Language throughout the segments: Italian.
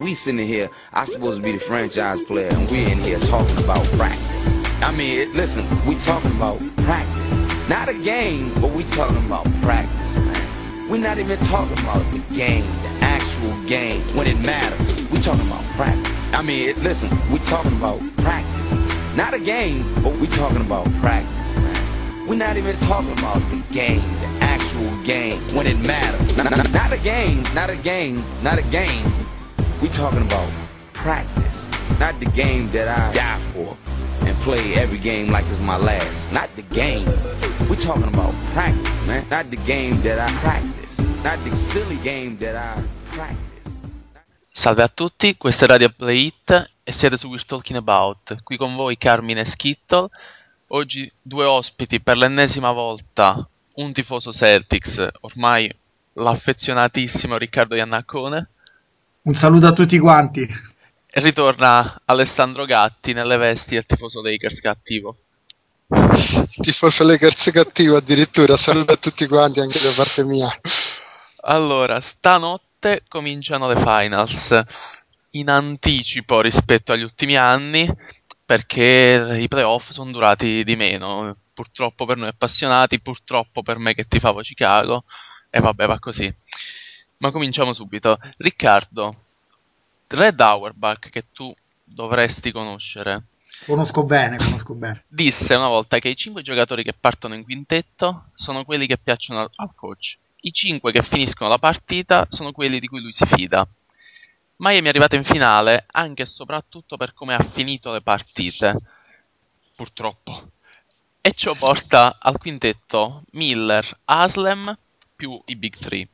We sitting here, I supposed to be the franchise player, and we're in here talking about practice. I mean, it, listen, we talking about practice. Not a game, but we talking about practice, man. We're not even talking about the game, the actual game, when it matters. We talking about practice. I mean, it, listen, we talking about practice. Not a game, but we talking about practice, man. We're not even talking about the game, the actual game, when it matters. Not, not, not a game, not a game, not a game. We talking about practice, not the game that I die for and play every game like it's my last. Not the game. We talking about practice, man. Not the game that I practice. Not the silly game that I practice. Salve a tutti, questa è Radio Play It e siete su We're Talking About. Qui con voi Carmine Skittle. Oggi due ospiti per l'ennesima volta, un tifoso Celtics, ormai l'affezionatissimo Riccardo Iannacone. Un saluto a tutti quanti. E ritorna Alessandro Gatti nelle vesti del tifoso Lakers cattivo. Tifoso Lakers cattivo addirittura, saluto a tutti quanti anche da parte mia. Allora, stanotte cominciano le finals in anticipo rispetto agli ultimi anni perché i playoff sono durati di meno. Purtroppo per noi appassionati, purtroppo per me che tifavo Chicago. E vabbè, va così. Ma cominciamo subito. Riccardo, Red Auerbach, che tu dovresti conoscere, Conosco bene, conosco bene. disse una volta che i cinque giocatori che partono in quintetto sono quelli che piacciono al- al coach. I cinque che finiscono la partita sono quelli di cui lui si fida. Miami è arrivato in finale anche e soprattutto per come ha finito le partite. Purtroppo. E ciò porta al quintetto Miller, Aslem più i Big Three.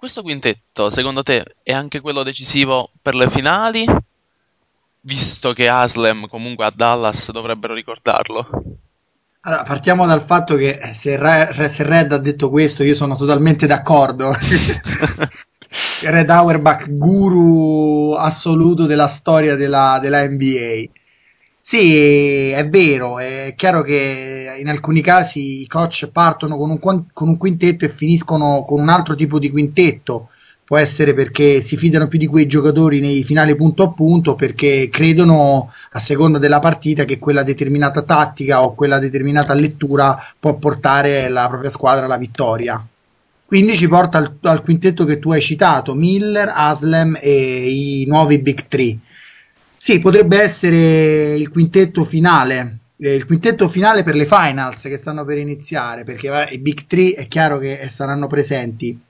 Questo quintetto, secondo te, è anche quello decisivo per le finali? Visto che Aslem comunque a Dallas dovrebbero ricordarlo. Allora, partiamo dal fatto che eh, se, Re- se Red ha detto questo, io sono totalmente d'accordo. Red Auerbach, guru assoluto della storia della, della NBA. Sì, è vero, è chiaro che in alcuni casi i coach partono con un, con un quintetto e finiscono con un altro tipo di quintetto. Può essere perché si fidano più di quei giocatori nei finali punto a punto, perché credono a seconda della partita che quella determinata tattica o quella determinata lettura può portare la propria squadra alla vittoria. Quindi ci porta al, al quintetto che tu hai citato, Miller, Aslem e i nuovi Big Three. Sì, potrebbe essere il quintetto finale, eh, il quintetto finale per le finals che stanno per iniziare, perché i Big Three è chiaro che eh, saranno presenti.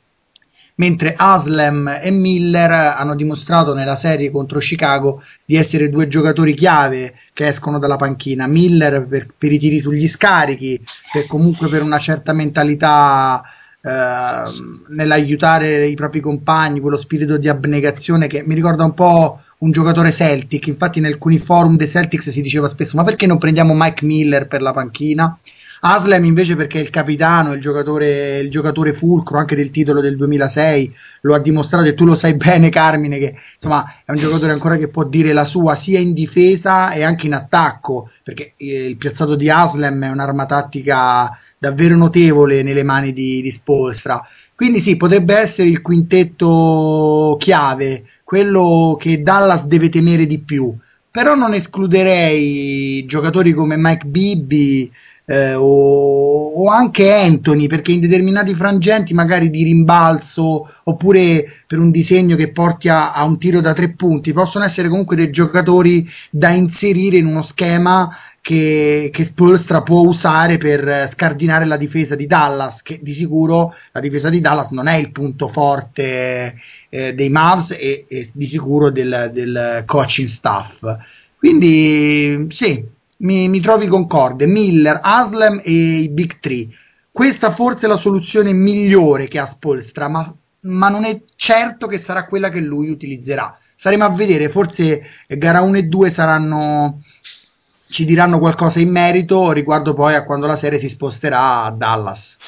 Mentre Aslem e Miller hanno dimostrato nella serie contro Chicago di essere due giocatori chiave che escono dalla panchina. Miller per, per i tiri sugli scarichi, per comunque per una certa mentalità ehm, nell'aiutare i propri compagni, quello spirito di abnegazione che mi ricorda un po' un giocatore Celtic. Infatti, in alcuni forum dei Celtics si diceva spesso: ma perché non prendiamo Mike Miller per la panchina? Aslem invece perché è il capitano, il giocatore, il giocatore fulcro anche del titolo del 2006, lo ha dimostrato e tu lo sai bene Carmine che insomma è un giocatore ancora che può dire la sua sia in difesa e anche in attacco, perché eh, il piazzato di Aslem è un'arma tattica davvero notevole nelle mani di, di Spolstra. Quindi sì, potrebbe essere il quintetto chiave, quello che Dallas deve temere di più. Però non escluderei giocatori come Mike Bibby eh, o, o anche Anthony, perché in determinati frangenti, magari di rimbalzo oppure per un disegno che porti a, a un tiro da tre punti, possono essere comunque dei giocatori da inserire in uno schema che, che Spolstra può usare per scardinare la difesa di Dallas, che di sicuro la difesa di Dallas non è il punto forte eh, dei Mavs e, e di sicuro del, del coaching staff. Quindi sì, mi, mi trovi concorde. Miller, Aslem e i Big Three. Questa forse è la soluzione migliore che ha Spolstra, ma, ma non è certo che sarà quella che lui utilizzerà. Staremo a vedere, forse gara 1 e 2 saranno ci diranno qualcosa in merito riguardo poi a quando la serie si sposterà a Dallas.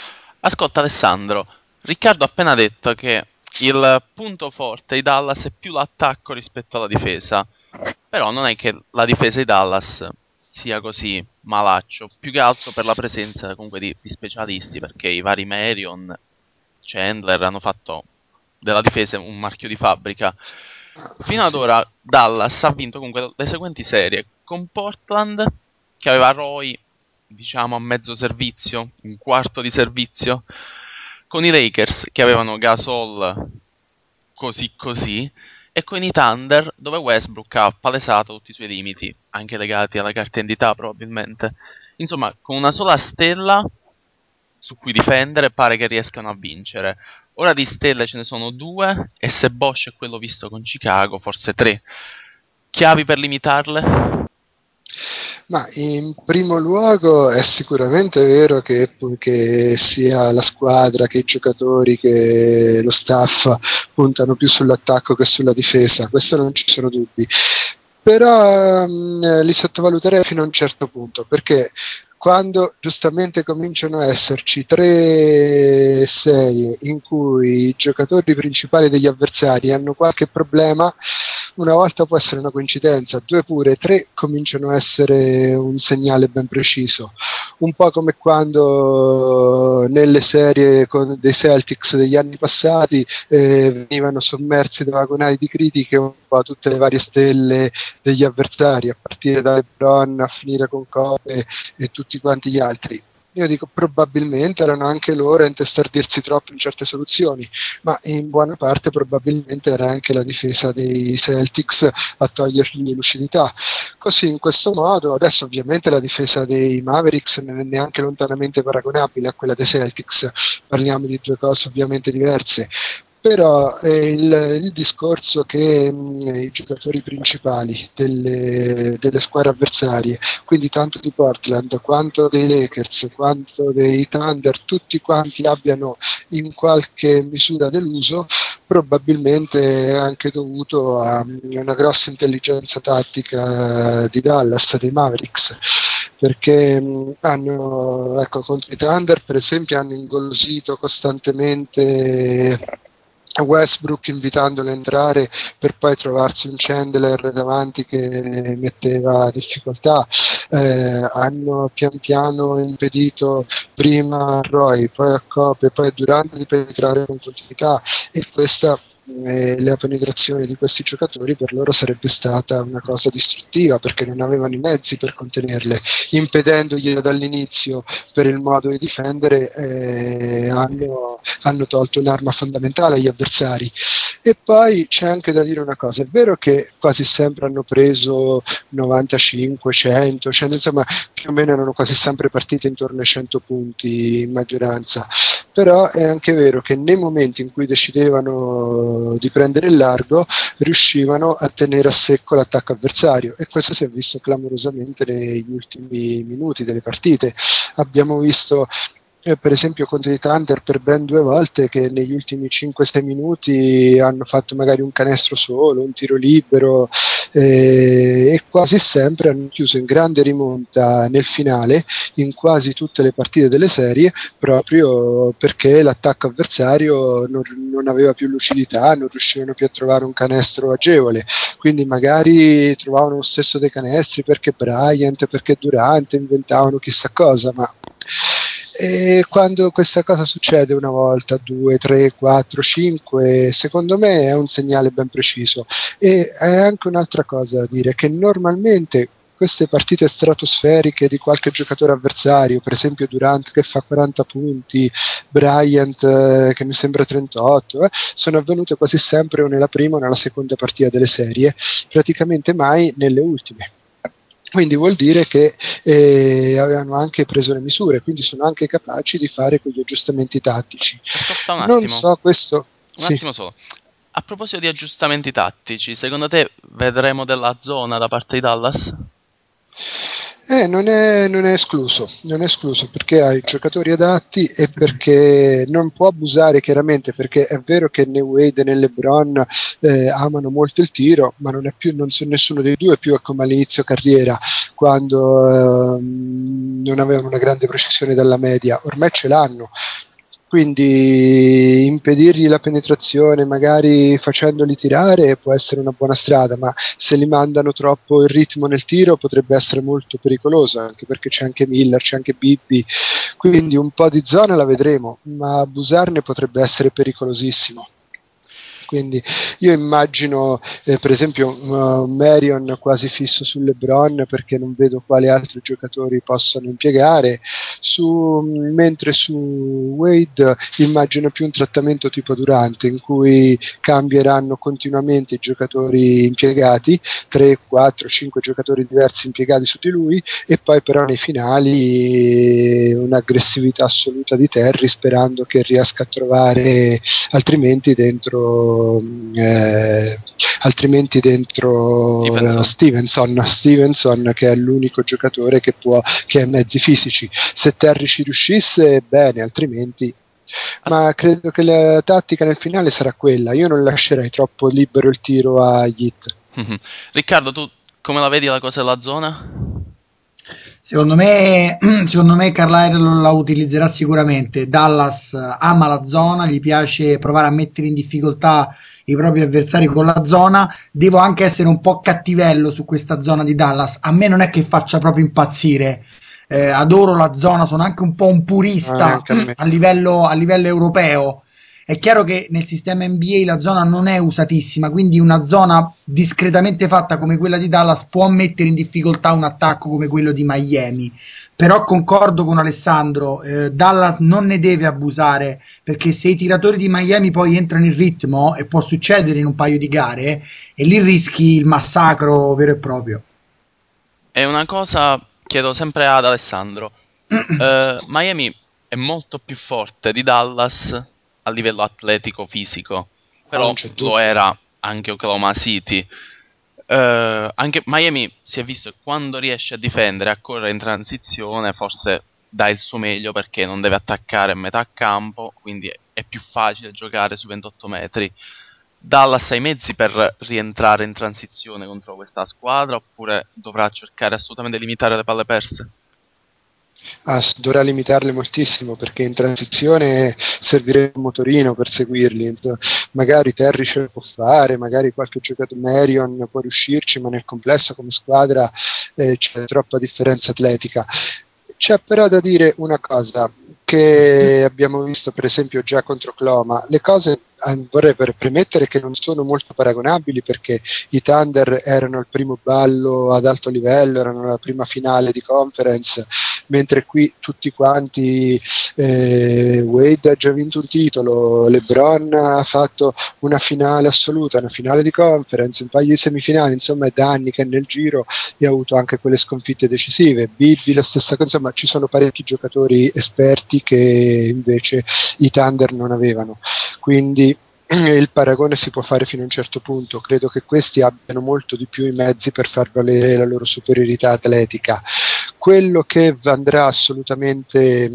Ascolta Alessandro, Riccardo ha appena detto che il punto forte di Dallas è più l'attacco rispetto alla difesa. Però non è che la difesa di Dallas sia così malaccio, più che altro per la presenza comunque di, di specialisti, perché i vari Marion, Chandler hanno fatto della difesa un marchio di fabbrica. Fino ad ora Dallas ha vinto comunque le seguenti serie. Con Portland che aveva Roy diciamo a mezzo servizio, un quarto di servizio, con i Lakers che avevano Gasol così così e con i Thunder dove Westbrook ha palesato tutti i suoi limiti, anche legati alla carta identità probabilmente. Insomma, con una sola stella su cui difendere pare che riescano a vincere. Ora di stelle ce ne sono due e se Bosch è quello visto con Chicago, forse tre. Chiavi per limitarle? Ma in primo luogo è sicuramente vero che, che, sia la squadra che i giocatori che lo staff puntano più sull'attacco che sulla difesa, questo non ci sono dubbi. Però mh, li sottovaluterei fino a un certo punto perché quando giustamente cominciano a esserci tre serie in cui i giocatori principali degli avversari hanno qualche problema, una volta può essere una coincidenza, due pure, tre cominciano a essere un segnale ben preciso. Un po' come quando nelle serie dei Celtics degli anni passati eh, venivano sommersi da vagonali di critiche un po' a tutte le varie stelle degli avversari, a partire da LeBron a finire con Kobe e tutti quanti gli altri. Io dico probabilmente erano anche loro a intestardirsi troppo in certe soluzioni, ma in buona parte probabilmente era anche la difesa dei Celtics a togliergli lucidità. Così in questo modo, adesso ovviamente la difesa dei Mavericks non è neanche lontanamente paragonabile a quella dei Celtics, parliamo di due cose ovviamente diverse, però eh, il, il, discorso che mh, i giocatori principali delle, delle, squadre avversarie, quindi tanto di Portland quanto dei Lakers, quanto dei Thunder, tutti quanti abbiano in qualche misura deluso, probabilmente è anche dovuto a mm, una grossa intelligenza tattica di Dallas, dei Mavericks perché mh, hanno, ecco, contro i Thunder per esempio hanno ingolosito costantemente Westbrook invitandolo a entrare per poi trovarsi un Chandler davanti che metteva difficoltà. Eh, hanno pian piano impedito prima a Roy poi a Cope poi a Durante di penetrare con continuità e questa eh, la penetrazione di questi giocatori per loro sarebbe stata una cosa distruttiva perché non avevano i mezzi per contenerle, impedendoglielo dall'inizio per il modo di difendere eh, hanno, hanno, tolto un'arma fondamentale agli avversari. E poi c'è anche da dire una cosa, è vero che quasi sempre hanno preso 95, 100, cioè, insomma più o meno erano quasi sempre partite intorno ai 100 punti in maggioranza, però è anche vero che nei momenti in cui decidevano di prendere il largo riuscivano a tenere a secco l'attacco avversario e questo si è visto clamorosamente negli ultimi minuti delle partite. Abbiamo visto eh, per esempio contro i Thunder per ben due volte che negli ultimi 5-6 minuti hanno fatto magari un canestro solo, un tiro libero eh, e quasi sempre hanno chiuso in grande rimonta nel finale in quasi tutte le partite delle serie proprio perché l'attacco avversario non, non aveva più lucidità, non riuscivano più a trovare un canestro agevole, quindi magari trovavano lo stesso dei canestri perché Bryant, perché Durante inventavano chissà cosa, ma e quando questa cosa succede una volta, due, tre, quattro, cinque, secondo me è un segnale ben preciso. E è anche un'altra cosa da dire, che normalmente queste partite stratosferiche di qualche giocatore avversario, per esempio Durant che fa 40 punti, Bryant eh, che mi sembra 38, eh, sono avvenute quasi sempre o nella prima o nella seconda partita delle serie, praticamente mai nelle ultime. Quindi vuol dire che eh, avevano anche preso le misure, quindi sono anche capaci di fare quegli aggiustamenti tattici. Non so questo. Un sì. attimo solo. A proposito di aggiustamenti tattici, secondo te vedremo della zona da parte di Dallas? Eh, non è, non è, escluso, non è escluso perché ha i giocatori adatti e perché non può abusare chiaramente perché è vero che né Wade né LeBron eh, amano molto il tiro ma non è più, non so, nessuno dei due più come all'inizio carriera quando eh, non avevano una grande precisione dalla media, ormai ce l'hanno quindi impedirgli la penetrazione magari facendoli tirare può essere una buona strada ma se li mandano troppo il ritmo nel tiro potrebbe essere molto pericoloso anche perché c'è anche Miller, c'è anche Bibby quindi un po' di zona la vedremo ma abusarne potrebbe essere pericolosissimo Quindi io immagino eh, per esempio uh, Marion quasi fisso su LeBron perché non vedo quali altri giocatori possano impiegare, su, mentre su Wade immagino più un trattamento tipo Durante in cui cambieranno continuamente i giocatori impiegati, 3, 4, 5 giocatori diversi impiegati su di lui e poi però nei finali un'aggressività assoluta di Terry sperando che riesca a trovare altrimenti dentro eh, altrimenti dentro uh, Stevenson, Stevenson che è l'unico giocatore che può che ha mezzi fisici se Terry ci riuscisse bene altrimenti ma credo che la tattica nel finale sarà quella io non lascerei troppo libero il tiro a Hit. Riccardo tu come la vedi la cosa della zona? Secondo me, secondo me Carlisle la utilizzerà sicuramente. Dallas ama la zona, gli piace provare a mettere in difficoltà i propri avversari con la zona. Devo anche essere un po' cattivello su questa zona di Dallas. A me non è che faccia proprio impazzire. Eh, adoro la zona, sono anche un po' un purista ah, a, a, livello, a livello europeo è chiaro che nel sistema NBA la zona non è usatissima, quindi una zona discretamente fatta come quella di Dallas può mettere in difficoltà un attacco come quello di Miami. Però concordo con Alessandro, eh, Dallas non ne deve abusare perché se i tiratori di Miami poi entrano in ritmo e può succedere in un paio di gare e lì rischi il massacro vero e proprio. È una cosa chiedo sempre ad Alessandro. eh, Miami è molto più forte di Dallas a livello atletico fisico, però lo era anche Oklahoma City. Uh, anche Miami si è visto che quando riesce a difendere, a correre in transizione, forse dà il suo meglio perché non deve attaccare a metà campo, quindi è più facile giocare su 28 metri. Dallas ha i mezzi per rientrare in transizione contro questa squadra oppure dovrà cercare assolutamente di limitare le palle perse? Ah, dovrà limitarle moltissimo perché in transizione servirebbe un motorino per seguirli. Insomma, magari Terry ce lo può fare, magari qualche giocatore Marion può riuscirci, ma nel complesso come squadra eh, c'è troppa differenza atletica. C'è però da dire una cosa che abbiamo visto per esempio già contro Cloma, le cose eh, vorrei premettere che non sono molto paragonabili perché i Thunder erano al primo ballo ad alto livello, erano la prima finale di conference, mentre qui tutti quanti eh, Wade ha già vinto un titolo, LeBron ha fatto una finale assoluta, una finale di conference, un paio di semifinali, insomma è da anni che nel giro e ha avuto anche quelle sconfitte decisive, Bibby la stessa cosa, insomma ci sono parecchi giocatori esperti che invece i Thunder non avevano. Quindi il paragone si può fare fino a un certo punto, credo che questi abbiano molto di più i mezzi per far valere la loro superiorità atletica. Quello che andrà assolutamente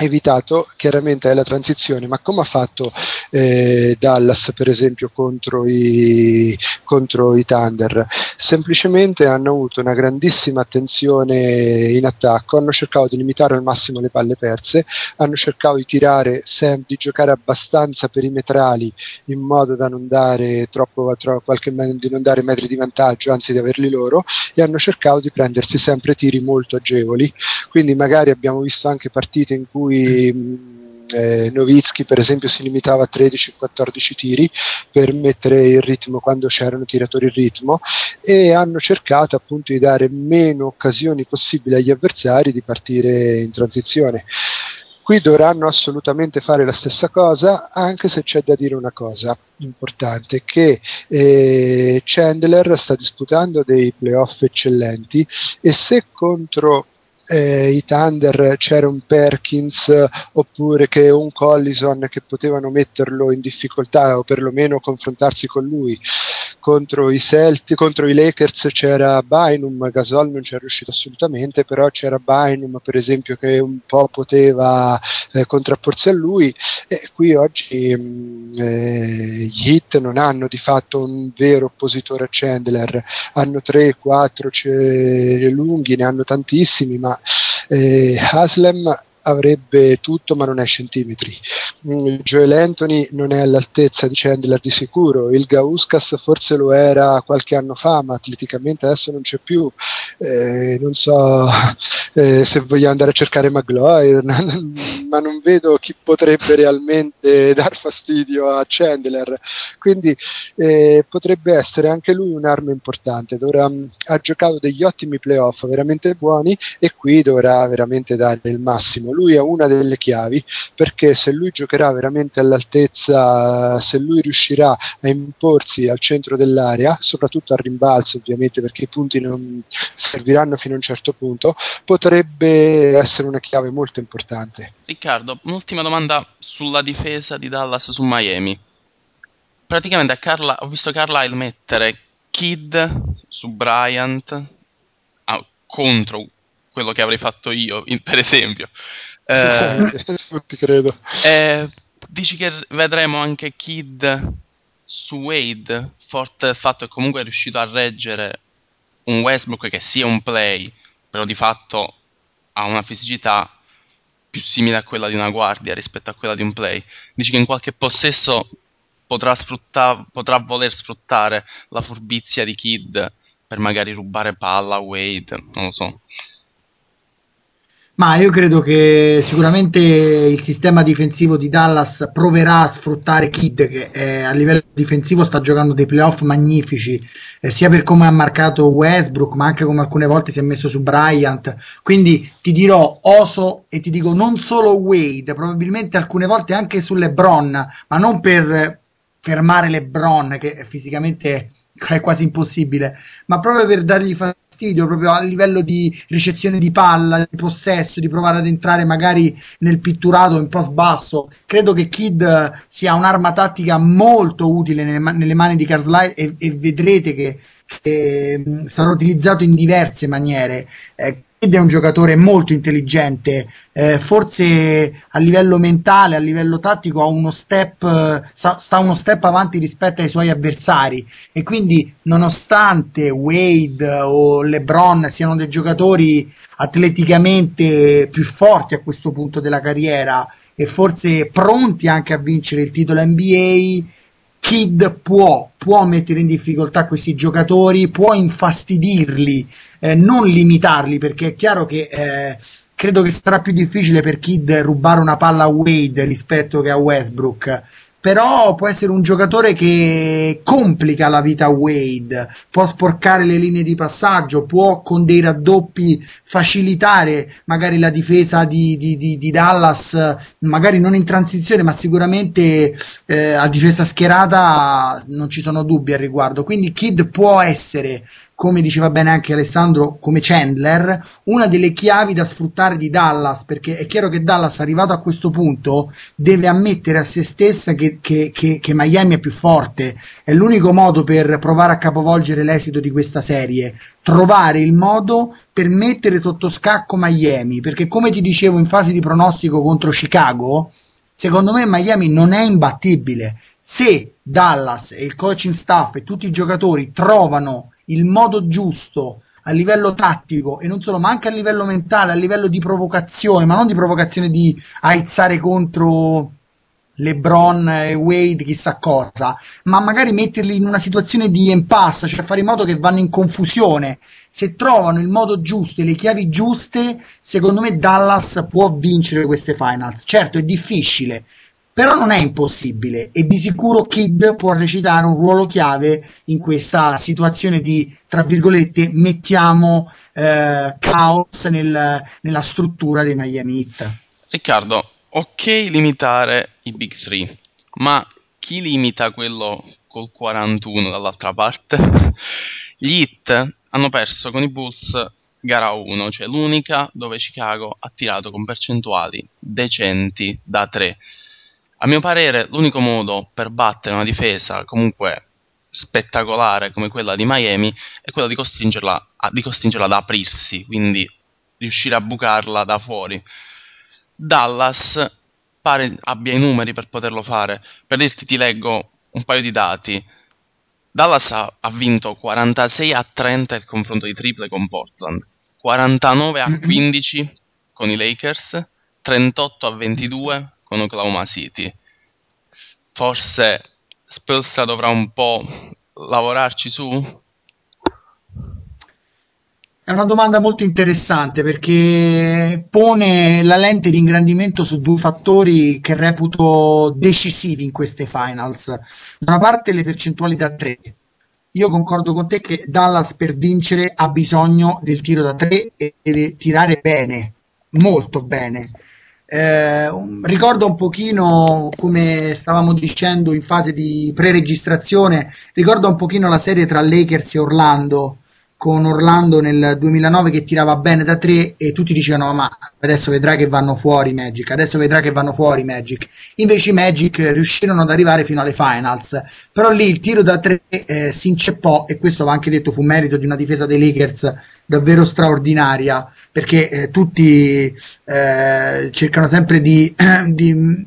evitato chiaramente è la transizione, ma come ha fatto eh, Dallas per esempio contro i, contro i Thunder? Semplicemente hanno avuto una grandissima attenzione in attacco, hanno cercato di limitare al massimo le palle perse, hanno cercato di tirare, sem- di giocare abbastanza perimetrali in modo da non dare troppo, troppo qualche, di non dare metri di vantaggio, anzi di averli loro, e hanno cercato di prendersi sempre tiri molto agevoli, quindi magari abbiamo visto anche partite in cui cui eh, Novitsky per esempio si limitava a 13-14 tiri per mettere il ritmo quando c'erano tiratori in ritmo e hanno cercato appunto di dare meno occasioni possibili agli avversari di partire in transizione. Qui dovranno assolutamente fare la stessa cosa, anche se c'è da dire una cosa importante, che eh, Chandler sta disputando dei playoff eccellenti e se contro eh, i Thunder c'era un Perkins oppure che un Collison che potevano metterlo in difficoltà o perlomeno confrontarsi con lui. Contro i Celti, contro i Lakers c'era Bynum, Gasol non ci è riuscito assolutamente, però c'era Bynum per esempio che un po' poteva eh, contrapporsi a lui. E qui oggi mh, mm, eh, gli Hit non hanno di fatto un vero oppositore a Chandler, hanno 3-4 lunghi, ne hanno tantissimi, ma eh, Haslem avrebbe tutto ma non è centimetri. Mm, Joel Anthony non è all'altezza di Chandler di sicuro, il Gauskas forse lo era qualche anno fa, ma atleticamente adesso non c'è più. Eh, non so eh, se vogliamo andare a cercare Magloire, ma non vedo chi potrebbe realmente dar fastidio a Chandler. Quindi eh, potrebbe essere anche lui un'arma importante. Dovrà, mm, ha giocato degli ottimi playoff veramente buoni e qui dovrà veramente dare il massimo lui è una delle chiavi perché se lui giocherà veramente all'altezza, se lui riuscirà a imporsi al centro dell'area, soprattutto al rimbalzo ovviamente perché i punti non serviranno fino a un certo punto, potrebbe essere una chiave molto importante. Riccardo, un'ultima domanda sulla difesa di Dallas su Miami. Praticamente Carla, ho visto Carlisle mettere Kid su Bryant ah, contro quello che avrei fatto io, in, per esempio. Eh, ti credo. Eh, dici che vedremo anche Kid su Wade, forte del fatto che comunque è riuscito a reggere un Westbrook che sia un play, però di fatto ha una fisicità più simile a quella di una guardia rispetto a quella di un play. Dici che in qualche possesso potrà, potrà voler sfruttare la furbizia di Kid per magari rubare palla a Wade, non lo so. Ma io credo che sicuramente il sistema difensivo di Dallas proverà a sfruttare Kidd che eh, a livello difensivo sta giocando dei playoff magnifici, eh, sia per come ha marcato Westbrook, ma anche come alcune volte si è messo su Bryant. Quindi ti dirò oso e ti dico non solo Wade, probabilmente alcune volte anche su LeBron, ma non per fermare LeBron che fisicamente è quasi impossibile, ma proprio per dargli fastidio, proprio a livello di ricezione di palla, di possesso, di provare ad entrare magari nel pitturato in post basso. Credo che Kid sia un'arma tattica molto utile nelle, nelle mani di Carlisle e, e vedrete che, che sarà utilizzato in diverse maniere. Eh, ed è un giocatore molto intelligente, eh, forse a livello mentale, a livello tattico uno step, sta, sta, uno step avanti rispetto ai suoi avversari e quindi nonostante Wade o LeBron siano dei giocatori atleticamente più forti a questo punto della carriera e forse pronti anche a vincere il titolo NBA, Kid può, può, mettere in difficoltà questi giocatori, può infastidirli, eh, non limitarli, perché è chiaro che eh, credo che sarà più difficile per Kid rubare una palla a Wade rispetto che a Westbrook però può essere un giocatore che complica la vita a Wade, può sporcare le linee di passaggio, può con dei raddoppi facilitare magari la difesa di, di, di, di Dallas, magari non in transizione, ma sicuramente eh, a difesa schierata non ci sono dubbi al riguardo. Quindi Kid può essere come diceva bene anche Alessandro, come Chandler, una delle chiavi da sfruttare di Dallas, perché è chiaro che Dallas, arrivato a questo punto, deve ammettere a se stessa che, che, che, che Miami è più forte. È l'unico modo per provare a capovolgere l'esito di questa serie, trovare il modo per mettere sotto scacco Miami, perché come ti dicevo in fase di pronostico contro Chicago, secondo me Miami non è imbattibile. Se Dallas e il coaching staff e tutti i giocatori trovano il modo giusto a livello tattico e non solo, ma anche a livello mentale, a livello di provocazione, ma non di provocazione di aizzare contro LeBron e Wade, chissà cosa, ma magari metterli in una situazione di impasse, cioè fare in modo che vanno in confusione. Se trovano il modo giusto e le chiavi giuste, secondo me Dallas può vincere queste finals. Certo, è difficile, però non è impossibile e di sicuro Kid può recitare un ruolo chiave in questa situazione di, tra virgolette, mettiamo eh, caos nel, nella struttura dei Miami Heat. Riccardo, ok limitare i Big 3, ma chi limita quello col 41 dall'altra parte? Gli Heat hanno perso con i Bulls gara 1, cioè l'unica dove Chicago ha tirato con percentuali decenti da 3 a mio parere l'unico modo per battere una difesa comunque spettacolare come quella di Miami è quello di costringerla, a, di costringerla ad aprirsi, quindi riuscire a bucarla da fuori. Dallas pare abbia i numeri per poterlo fare. Per dirti ti leggo un paio di dati. Dallas ha, ha vinto 46 a 30 il confronto di triple con Portland, 49 a 15 con i Lakers, 38 a 22 con Oklahoma City. Forse Spolstra dovrà un po' lavorarci su? È una domanda molto interessante perché pone la lente di ingrandimento su due fattori che reputo decisivi in queste finals. Da una parte le percentuali da tre. Io concordo con te che Dallas per vincere ha bisogno del tiro da tre e deve tirare bene, molto bene. Eh, un, ricordo un pochino come stavamo dicendo in fase di pre-registrazione, ricordo un pochino la serie tra Lakers e Orlando con Orlando nel 2009 che tirava bene da tre e tutti dicevano ma adesso vedrà che vanno fuori Magic, adesso vedrà che vanno fuori Magic. Invece i Magic riuscirono ad arrivare fino alle finals, però lì il tiro da tre eh, si inceppò e questo va anche detto fu merito di una difesa dei Lakers davvero straordinaria perché eh, tutti eh, cercano sempre di, di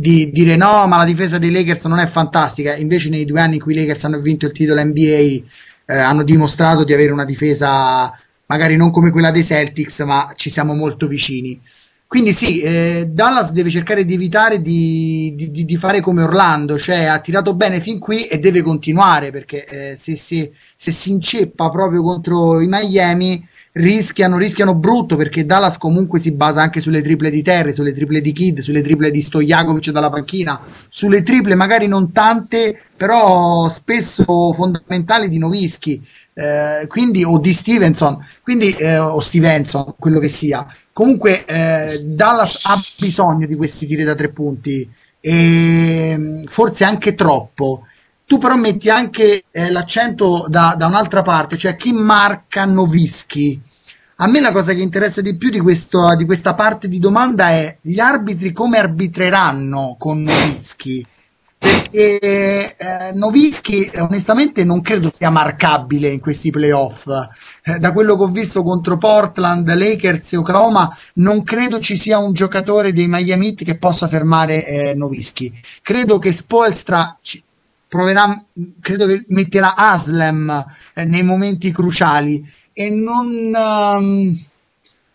di dire no, ma la difesa dei Lakers non è fantastica. Invece, nei due anni in cui i Lakers hanno vinto il titolo NBA, eh, hanno dimostrato di avere una difesa magari non come quella dei Celtics, ma ci siamo molto vicini. Quindi sì, eh, Dallas deve cercare di evitare di, di, di, fare come Orlando, cioè ha tirato bene fin qui e deve continuare perché eh, se, se, se, si inceppa proprio contro i Miami rischiano, rischiano brutto perché Dallas comunque si basa anche sulle triple di Terry, sulle triple di Kid, sulle triple di Stojakovic dalla panchina, sulle triple magari non tante, però spesso fondamentali di Novischi, eh, quindi, o di Stevenson, quindi, eh, o Stevenson, quello che sia. Comunque eh, Dallas ha bisogno di questi tiri da tre punti e mm, forse anche troppo. Tu però metti anche eh, l'accento da, da, un'altra parte, cioè chi marca Novischi. A me la cosa che interessa di più di, questo, di questa parte di domanda è gli arbitri come arbitreranno con Novischi. Perché eh, Novischi onestamente non credo sia marcabile in questi playoff. Eh, da quello che ho visto contro Portland, Lakers e Oklahoma, non credo ci sia un giocatore dei Miami che possa fermare eh, Novischi. Credo che Spoelstra ci, proverà, credo che metterà Aslem eh, nei momenti cruciali e non... Um,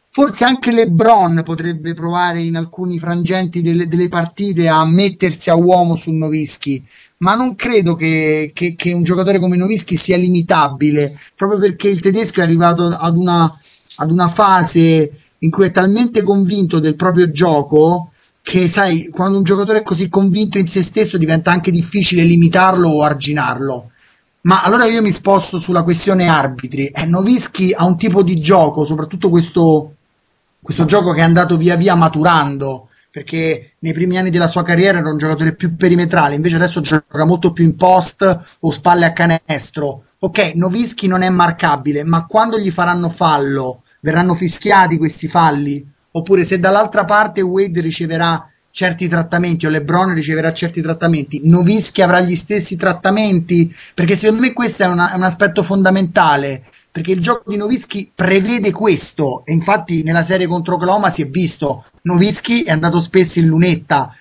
forse anche LeBron potrebbe provare in alcuni frangenti delle, delle, partite a mettersi a uomo su Novischi, ma non credo che, che, che, un giocatore come Novischi sia limitabile, proprio perché il tedesco è arrivato ad una, ad una fase in cui è talmente convinto del proprio gioco che sai, quando un giocatore è così convinto in se stesso diventa anche difficile limitarlo o arginarlo. Ma allora io mi sposto sulla questione arbitri. Eh, Novischi ha un tipo di gioco, soprattutto questo, questo gioco che è andato via via maturando, perché nei primi anni della sua carriera era un giocatore più perimetrale, invece adesso gioca molto più in post o spalle a canestro. Ok, Novischi non è marcabile, ma quando gli faranno fallo, verranno fischiati questi falli? oppure se dall'altra parte Wade riceverà certi trattamenti o LeBron riceverà certi trattamenti, Novischi avrà gli stessi trattamenti, perché secondo me questo è, una, è un aspetto fondamentale, perché il gioco di Novischi prevede questo e infatti nella serie contro Oklahoma si è visto, Novischi è andato spesso in lunetta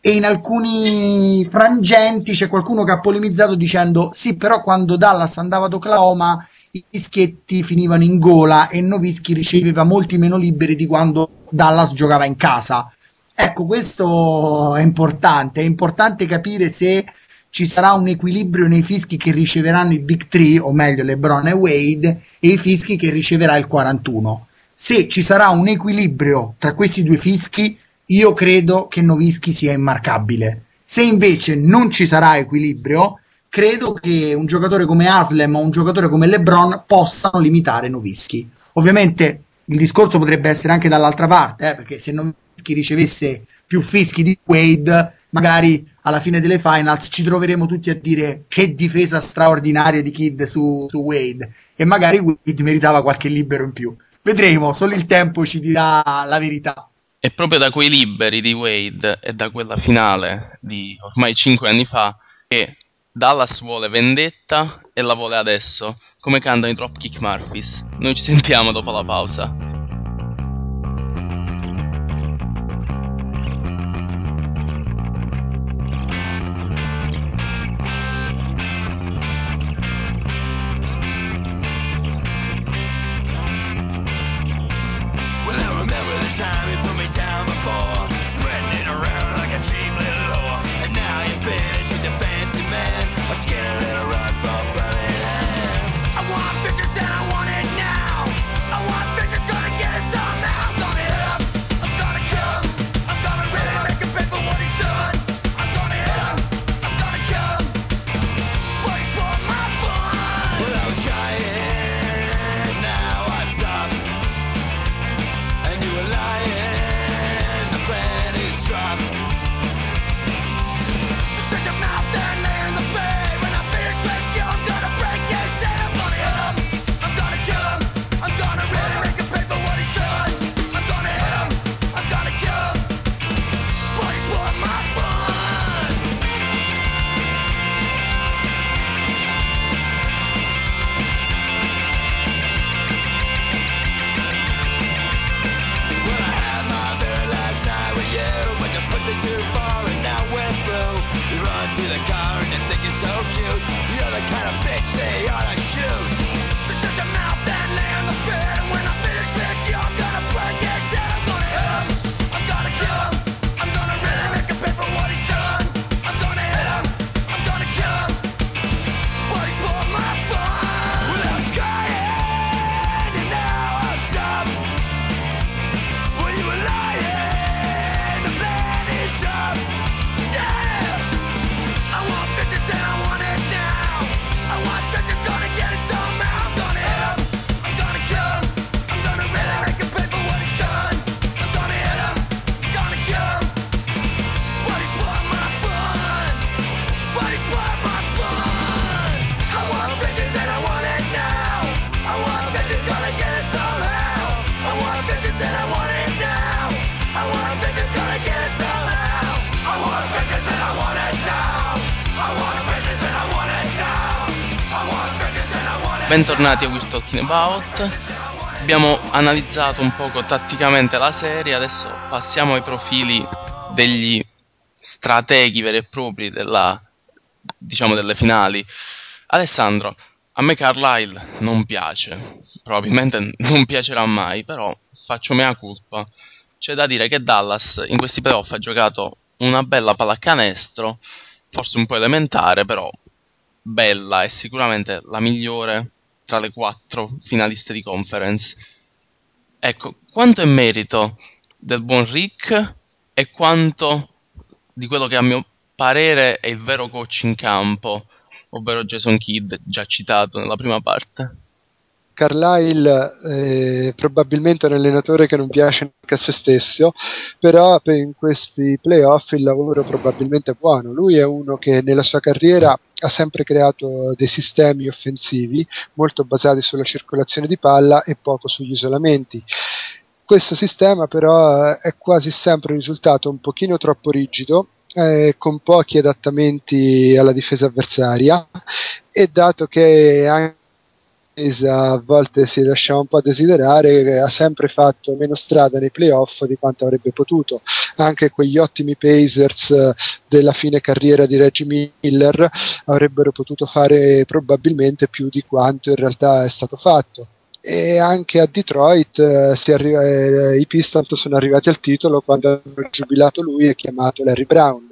e in alcuni frangenti c'è qualcuno che ha polemizzato dicendo sì però quando Dallas andava ad Oklahoma i fischietti finivano in gola e Novischi riceveva molti meno liberi di quando Dallas giocava in casa. Ecco, questo è importante, è importante capire se ci sarà un equilibrio nei fischi che riceveranno i Big 3, o meglio LeBron e Wade, e i fischi che riceverà il 41. Se ci sarà un equilibrio tra questi due fischi, io credo che Novischi sia immarcabile. Se invece non ci sarà equilibrio, credo che un giocatore come Aslem o un giocatore come LeBron possano limitare Novischi. Ovviamente il discorso potrebbe essere anche dall'altra parte, eh, perché se Novischi ricevesse più fischi di Wade, magari alla fine delle finals ci troveremo tutti a dire che difesa straordinaria di Kid su, su Wade e magari Wade meritava qualche libero in più. Vedremo, solo il tempo ci dirà la verità. E proprio da quei liberi di Wade e da quella finale di ormai 5 anni fa che Dallas vuole vendetta e la vuole adesso, come cantano i Dropkick Murphys. Noi ci sentiamo dopo la pausa. Bentornati a We're Talking About. Abbiamo analizzato un poco tatticamente la serie, adesso passiamo ai profili degli strateghi veri e propri della, diciamo, delle finali. Alessandro, a me Carlisle non piace, probabilmente non piacerà mai, però faccio mea culpa. C'è da dire che Dallas in questi playoff ha giocato una bella pallacanestro, forse un po' elementare, però bella e sicuramente la migliore tra le quattro finaliste di conference. Ecco, quanto è merito del buon Rick e quanto di quello che a mio parere è il vero coach in campo, ovvero Jason Kidd, già citato nella prima parte? Carlisle è probabilmente un allenatore che non piace neanche a se stesso, però in questi playoff il lavoro probabilmente è buono. Lui è uno che nella sua carriera ha sempre creato dei sistemi offensivi molto basati sulla circolazione di palla e poco sugli isolamenti. Questo sistema però è quasi sempre risultato un pochino troppo rigido eh, con pochi adattamenti alla difesa avversaria e dato che anche a volte si lasciava un po' a desiderare, ha sempre fatto meno strada nei playoff di quanto avrebbe potuto. Anche quegli ottimi Pacers eh, della fine carriera di Reggie Miller avrebbero potuto fare probabilmente più di quanto in realtà è stato fatto. E anche a Detroit eh, arriva, eh, i Pistons sono arrivati al titolo quando hanno giubilato lui e chiamato Larry Brown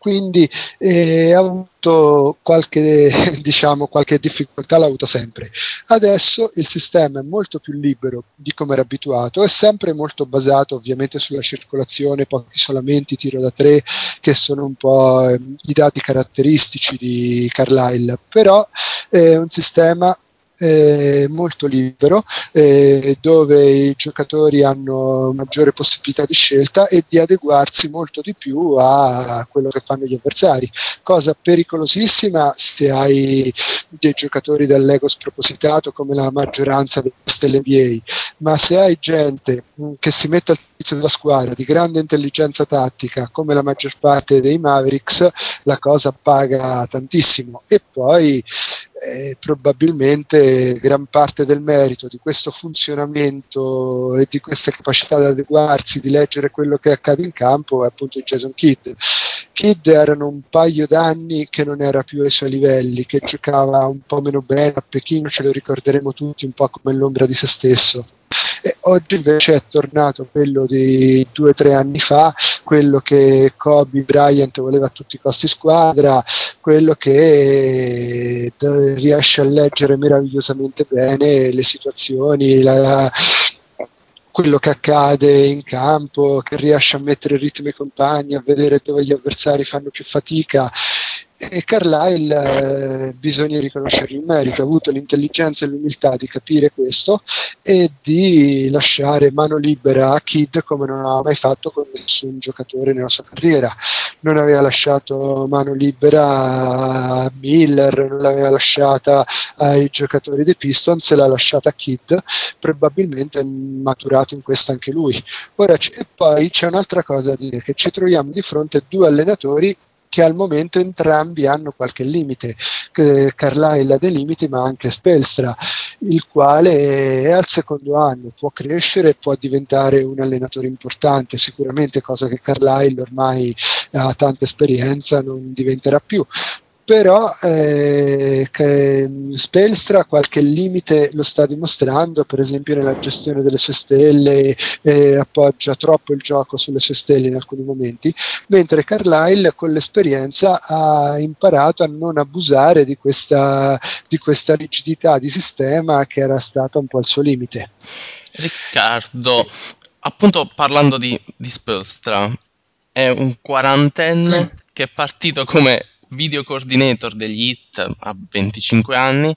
quindi eh, ha avuto qualche, diciamo, qualche difficoltà, l'ha avuta sempre. Adesso il sistema è molto più libero di come era abituato, è sempre molto basato ovviamente sulla circolazione, pochi isolamenti, tiro da tre, che sono un po' eh, i dati caratteristici di Carlisle, però è un sistema eh, molto libero eh, dove i giocatori hanno maggiore possibilità di scelta e di adeguarsi molto di più a quello che fanno gli avversari, cosa pericolosissima se hai dei giocatori dall'ego spropositato come la maggioranza delle NBA, ma se hai gente mh, che si mette al servizio della squadra di grande intelligenza tattica come la maggior parte dei Mavericks, la cosa paga tantissimo. E poi eh, probabilmente gran parte del merito di questo funzionamento e di questa capacità di adeguarsi, di leggere quello che accade in campo è appunto Jason Kidd. Kidd erano un paio d'anni che non era più ai suoi livelli, che giocava un po' meno bene, a Pechino ce lo ricorderemo tutti un po' come l'ombra di se stesso. E oggi invece è tornato quello di due o tre anni fa, quello che Kobe Bryant voleva a tutti i costi squadra, quello che eh, riesce a leggere meravigliosamente bene le situazioni, la, quello che accade in campo, che riesce a mettere ritmo ai compagni, a vedere dove gli avversari fanno più fatica e Carlyle eh, bisogna riconoscergli il merito, ha avuto l'intelligenza e l'umiltà di capire questo e di lasciare mano libera a Kid come non aveva mai fatto con nessun giocatore nella sua carriera. Non aveva lasciato mano libera a Miller, non l'aveva lasciata ai giocatori dei Pistons, l'ha lasciata a Kid, probabilmente è maturato in questo anche lui. Ora, e poi c'è un'altra cosa da dire, che ci troviamo di fronte a due allenatori che al momento entrambi hanno qualche limite. Carlisle ha dei limiti, ma anche Spelstra, il quale è al secondo anno, può crescere e può diventare un allenatore importante, sicuramente cosa che Carlisle ormai ha tanta esperienza non diventerà più però eh, Spelstra qualche limite lo sta dimostrando, per esempio nella gestione delle sue stelle, eh, appoggia troppo il gioco sulle sue stelle in alcuni momenti, mentre Carlyle con l'esperienza ha imparato a non abusare di questa, di questa rigidità di sistema che era stata un po' il suo limite. Riccardo, appunto parlando di, di Spelstra, è un quarantenne sì. che è partito come video coordinator degli Hit a 25 anni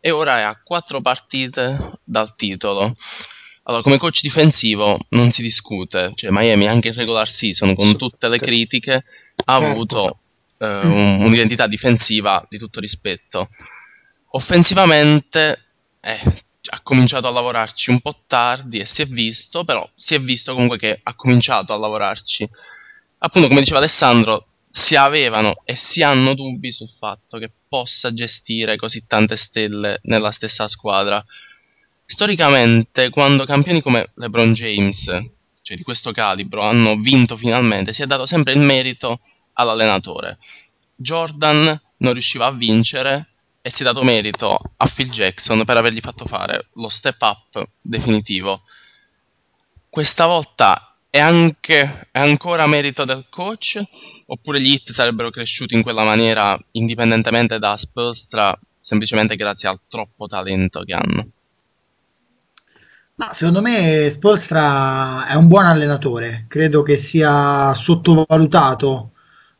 e ora è a 4 partite dal titolo. Allora, come coach difensivo non si discute, cioè Miami anche in regular season con tutte le critiche ha certo. avuto eh, un, un'identità difensiva di tutto rispetto. Offensivamente eh, ha cominciato a lavorarci un po' tardi e si è visto, però si è visto comunque che ha cominciato a lavorarci. Appunto, come diceva Alessandro, si avevano e si hanno dubbi sul fatto che possa gestire così tante stelle nella stessa squadra. Storicamente, quando campioni come LeBron James, cioè di questo calibro, hanno vinto finalmente, si è dato sempre il merito all'allenatore. Jordan non riusciva a vincere e si è dato merito a Phil Jackson per avergli fatto fare lo step up definitivo. Questa volta è, anche, è ancora merito del coach? Oppure gli hit sarebbero cresciuti in quella maniera indipendentemente da Spolstra, semplicemente grazie al troppo talento che hanno? Ma secondo me Spolstra è un buon allenatore, credo che sia sottovalutato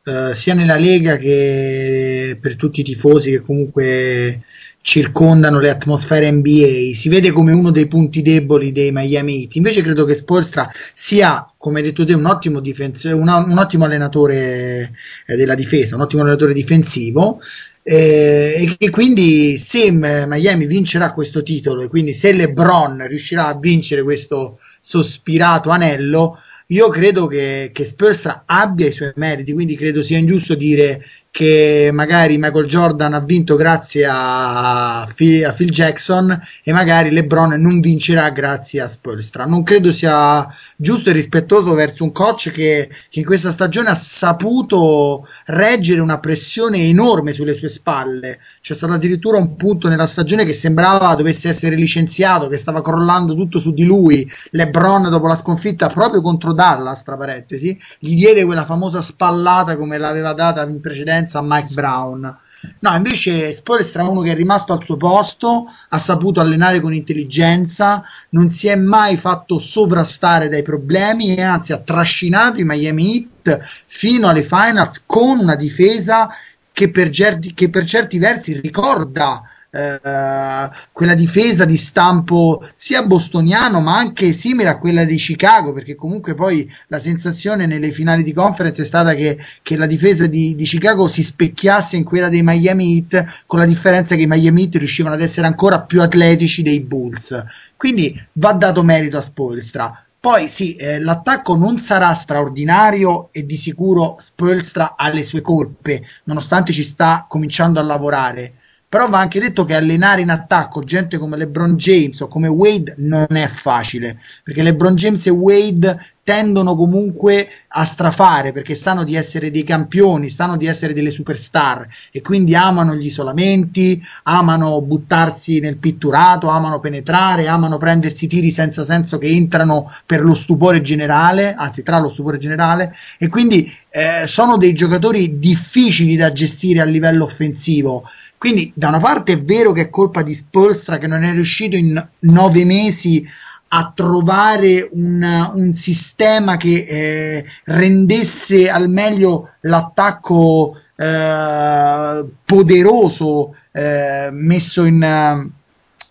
eh, sia nella Lega che per tutti i tifosi che comunque circondano le atmosfere NBA, si vede come uno dei punti deboli dei Miami Heat. Invece credo che Spolstra sia, come hai detto te, un ottimo, difens- una, un ottimo allenatore eh, della difesa, un ottimo allenatore difensivo eh, e quindi se Miami vincerà questo titolo e quindi se LeBron riuscirà a vincere questo sospirato anello, io credo che, che Spolstra abbia i suoi meriti, quindi credo sia ingiusto dire che magari Michael Jordan ha vinto grazie a Phil, a Phil, Jackson e magari LeBron non vincerà grazie a Spolstra. Non credo sia giusto e rispettoso verso un coach che, che, in questa stagione ha saputo reggere una pressione enorme sulle sue spalle. C'è stato addirittura un punto nella stagione che sembrava dovesse essere licenziato, che stava crollando tutto su di lui. LeBron dopo la sconfitta proprio contro Dallas, tra parentesi, gli diede quella famosa spallata come l'aveva data in precedenza differenza a Mike Brown. No, invece Spoelstra è uno che è rimasto al suo posto, ha saputo allenare con intelligenza, non si è mai fatto sovrastare dai problemi e anzi ha trascinato i Miami Heat fino alle finals con una difesa che per, certi, che per certi versi ricorda eh, quella difesa di stampo sia bostoniano ma anche simile a quella di Chicago perché comunque poi la sensazione nelle finali di conference è stata che, che la difesa di, di, Chicago si specchiasse in quella dei Miami Heat con la differenza che i Miami Heat riuscivano ad essere ancora più atletici dei Bulls. Quindi va dato merito a Spoelstra. Poi sì, eh, l'attacco non sarà straordinario e di sicuro Spoelstra ha le sue colpe, nonostante ci sta cominciando a lavorare però va anche detto che allenare in attacco gente come LeBron James o come Wade non è facile, perché LeBron James e Wade tendono comunque a strafare perché sanno di essere dei campioni, sanno di essere delle superstar e quindi amano gli isolamenti, amano buttarsi nel pitturato, amano penetrare, amano prendersi tiri senza senso che entrano per lo stupore generale, anzi tra lo stupore generale e quindi eh, sono dei giocatori difficili da gestire a livello offensivo. Quindi da una parte è vero che è colpa di Spolstra che non è riuscito in nove mesi a trovare un, un sistema che eh, rendesse al meglio l'attacco eh, poderoso eh, messo in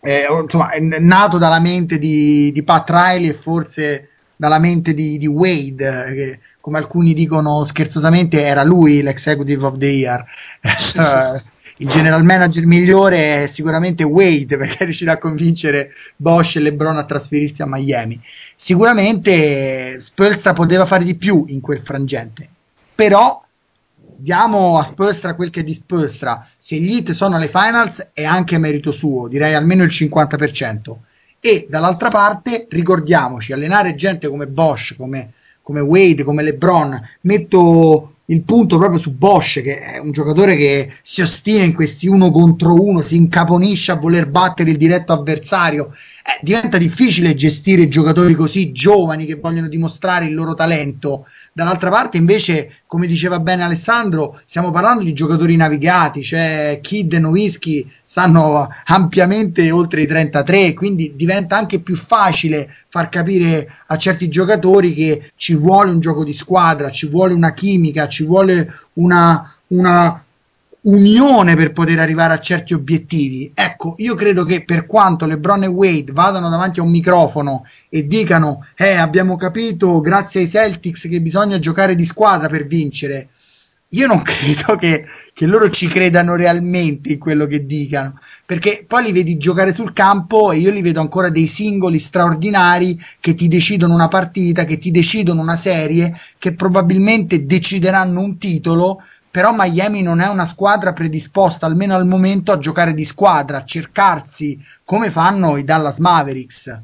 eh, insomma nato dalla mente di, di Pat Riley e forse dalla mente di, di Wade che come alcuni dicono scherzosamente era lui l'executive of the year. Eh, il general manager migliore è sicuramente Wade perché è riuscito a convincere Bosch e LeBron a trasferirsi a Miami. Sicuramente Spolstra poteva fare di più in quel frangente, però diamo a Spolstra quel che è di Spolstra. Se gli hit sono alle finals è anche merito suo, direi almeno il 50%. E dall'altra parte ricordiamoci, allenare gente come Bosch, come, come Wade, come LeBron, metto il punto proprio su Bosch, che è un giocatore che si ostina in questi uno contro uno, si incaponisce a voler battere il diretto avversario. Eh, diventa difficile gestire giocatori così giovani che vogliono dimostrare il loro talento. Dall'altra parte, invece, come diceva bene Alessandro, stiamo parlando di giocatori navigati, cioè Kid e Nowitzki stanno ampiamente oltre i 33, quindi diventa anche più facile far capire a certi giocatori che ci vuole un gioco di squadra, ci vuole una chimica, ci vuole una, una unione per poter arrivare a certi obiettivi. Ecco, io credo che per quanto LeBron e Wade vadano davanti a un microfono e dicano "Eh, abbiamo capito grazie ai Celtics che bisogna giocare di squadra per vincere", io non credo che, che, loro ci credano realmente in quello che dicano, perché poi li vedi giocare sul campo e io li vedo ancora dei singoli straordinari che ti decidono una partita, che ti decidono una serie, che probabilmente decideranno un titolo, però Miami non è una squadra predisposta, almeno al momento, a giocare di squadra, a cercarsi come fanno i Dallas Mavericks.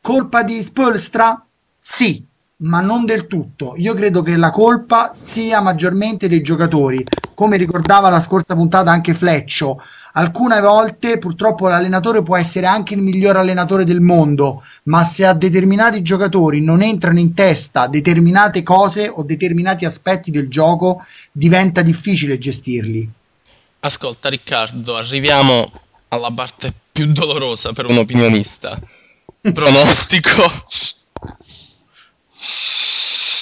Colpa di Spolstra? Sì, ma non del tutto. Io credo che la colpa sia maggiormente dei giocatori. Come ricordava la scorsa puntata anche Fleccio, alcune volte purtroppo l'allenatore può essere anche il miglior allenatore del mondo, ma se a determinati giocatori non entrano in testa determinate cose o determinati aspetti del gioco, diventa difficile gestirli. Ascolta Riccardo, arriviamo alla parte più dolorosa per un opinionista. Pronostico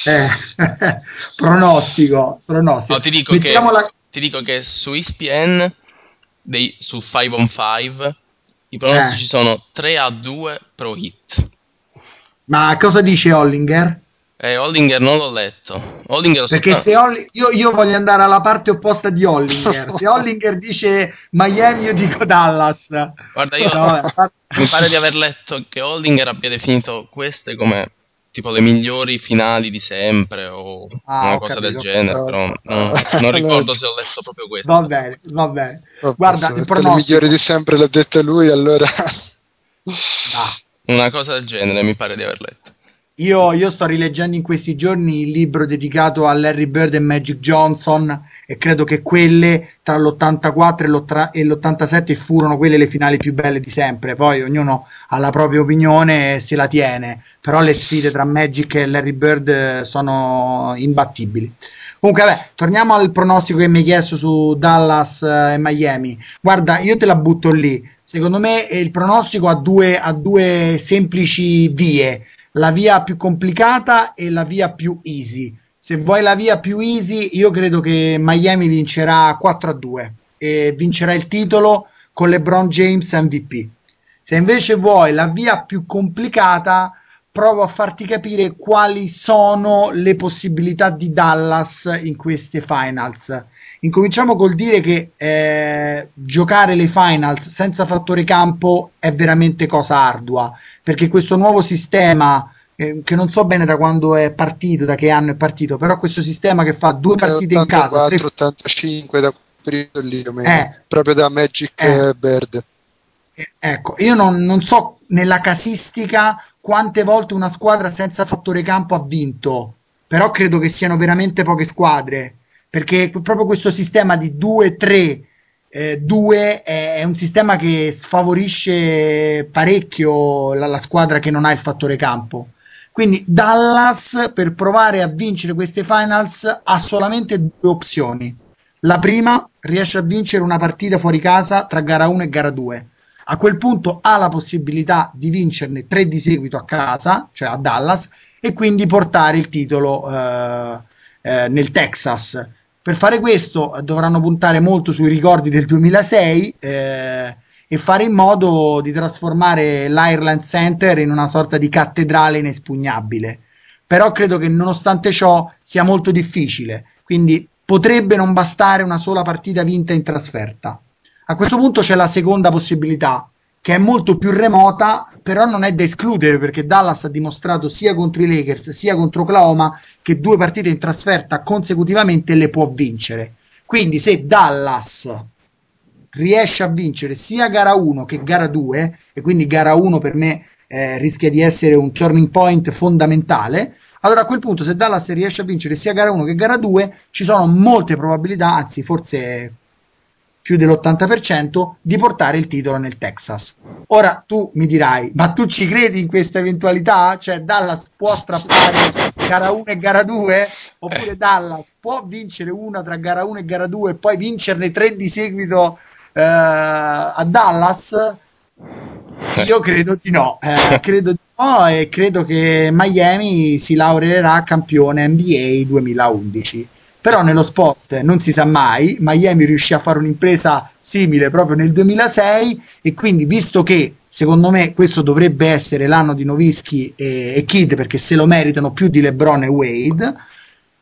eh, pronostico, pronostico. No, ti, dico che, la... ti, dico che, su ESPN, dei, su 5 on 5, i pronostici eh. sono 3 a 2 pro hit. Ma cosa dice Hollinger? Eh, Hollinger non l'ho letto. Hollinger Perché se Holli- io, io, voglio andare alla parte opposta di Hollinger. se Hollinger dice Miami, io dico Dallas. Guarda, io no, mi pare di aver letto che Hollinger abbia definito queste come tipo le migliori finali di sempre o ah, una cosa capito. del genere, però no, non ricordo se ho letto proprio questo. Va bene, va bene. Guarda, il pronostico... le migliori di sempre l'ha detta lui, allora... Ah. Una cosa del genere, mi pare di aver letto. Io, io, sto rileggendo in questi giorni il libro dedicato a Larry Bird e Magic Johnson e credo che quelle tra l'84 e l'87 furono quelle le finali più belle di sempre. Poi ognuno ha la propria opinione e se la tiene, però le sfide tra Magic e Larry Bird sono imbattibili. Comunque, vabbè, torniamo al pronostico che mi hai chiesto su Dallas e Miami. Guarda, io te la butto lì. Secondo me il pronostico ha due, ha due semplici vie la via più complicata e la via più easy. Se vuoi la via più easy, io credo che Miami vincerà 4 a 2 e vincerà il titolo con LeBron James MVP. Se invece vuoi la via più complicata, provo a farti capire quali sono le possibilità di Dallas in queste finals. Incominciamo col dire che eh, giocare le finals senza fattore campo è veramente cosa ardua, perché questo nuovo sistema eh, che non so bene da quando è partito, da che anno è partito, però questo sistema che fa due partite 84, in casa, 85, da preso lì eh, proprio da Magic eh, Bird. Ecco, io non, non, so nella casistica quante volte una squadra senza fattore campo ha vinto, però credo che siano veramente poche squadre, perché proprio questo sistema di 2-3 eh, 2 è, un sistema che sfavorisce parecchio la, la squadra che non ha il fattore campo. Quindi Dallas per provare a vincere queste finals ha solamente due opzioni. La prima riesce a vincere una partita fuori casa tra gara 1 e gara 2. A quel punto ha la possibilità di vincerne tre di seguito a casa, cioè a Dallas, e quindi portare il titolo eh, eh, nel Texas. Per fare questo dovranno puntare molto sui ricordi del 2006 eh, e fare in modo di trasformare l'Ireland Center in una sorta di cattedrale inespugnabile. Però credo che nonostante ciò sia molto difficile, quindi potrebbe non bastare una sola partita vinta in trasferta. A questo punto c'è la seconda possibilità, che è molto più remota, però non è da escludere perché Dallas ha dimostrato sia contro i Lakers sia contro Oklahoma che due partite in trasferta consecutivamente le può vincere. Quindi se Dallas riesce a vincere sia gara 1 che gara 2, e quindi gara 1 per me eh, rischia di essere un turning point fondamentale, allora a quel punto se Dallas riesce a vincere sia gara 1 che gara 2, ci sono molte probabilità, anzi forse più dell'80% di portare il titolo nel Texas. Ora tu mi dirai, ma tu ci credi in questa eventualità? Cioè Dallas può strappare gara 1 e gara 2? Oppure eh. Dallas può vincere una tra gara 1 e gara 2 e poi vincerne tre di seguito eh, a Dallas? Eh. Io credo di no, eh, credo di no e credo che Miami si laureerà campione NBA 2011. Però nello sport non si sa mai, Miami riuscì a fare un'impresa simile proprio nel 2006 e quindi visto che secondo me questo dovrebbe essere l'anno di Novischi e, e Kid perché se lo meritano più di LeBron e Wade,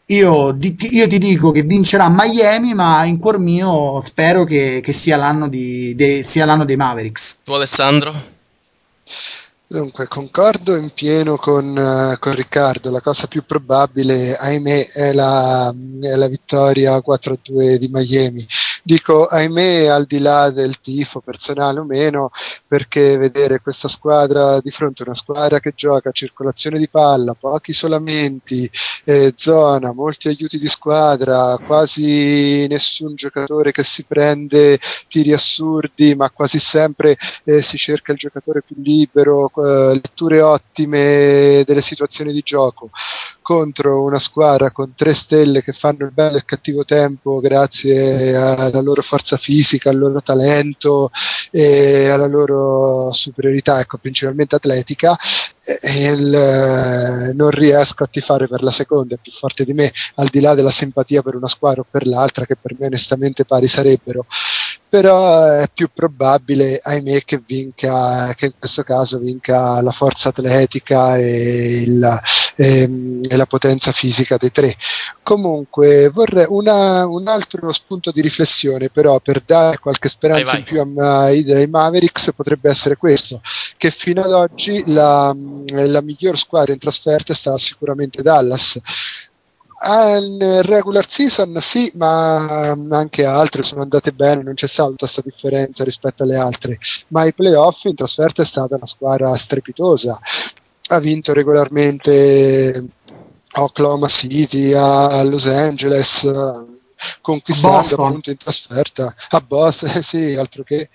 io, di, io, ti dico che vincerà Miami, ma in cuor mio spero che, che sia, l'anno di, de, sia, l'anno dei Mavericks. Tu Alessandro? Dunque, concordo in pieno con, uh, con, Riccardo, la cosa più probabile, ahimè, è la, è la vittoria 4-2 di Miami. Dico ahimè al di là del tifo personale o meno, perché vedere questa squadra di fronte a una squadra che gioca a circolazione di palla, pochi isolamenti, eh, zona, molti aiuti di squadra, quasi nessun giocatore che si prende tiri assurdi, ma quasi sempre eh, si cerca il giocatore più libero, eh, letture ottime delle situazioni di gioco. Contro una squadra con tre stelle che fanno il bello e il cattivo tempo grazie alla loro forza fisica, al loro talento e alla loro superiorità, ecco, principalmente atletica, il, non riesco a tifare per la seconda, è più forte di me, al di là della simpatia per una squadra o per l'altra, che per me onestamente pari sarebbero. Però è più probabile, ahimè, che vinca, che in questo caso vinca la forza atletica e, il, e, ehm, e la potenza fisica dei tre. Comunque vorrei una, un altro spunto di riflessione, però per dare qualche speranza vai, vai. in più ai, ai Mavericks potrebbe essere questo, che fino ad oggi la, la miglior squadra in trasferta è stata sicuramente Dallas in regular season sì, ma anche altre sono andate bene, non c'è stata questa differenza rispetto alle altre, ma ai playoff in trasferta è stata una squadra strepitosa, ha vinto regolarmente Oklahoma City, a Los Angeles, conquistando appunto in trasferta a Boston, sì, altro che.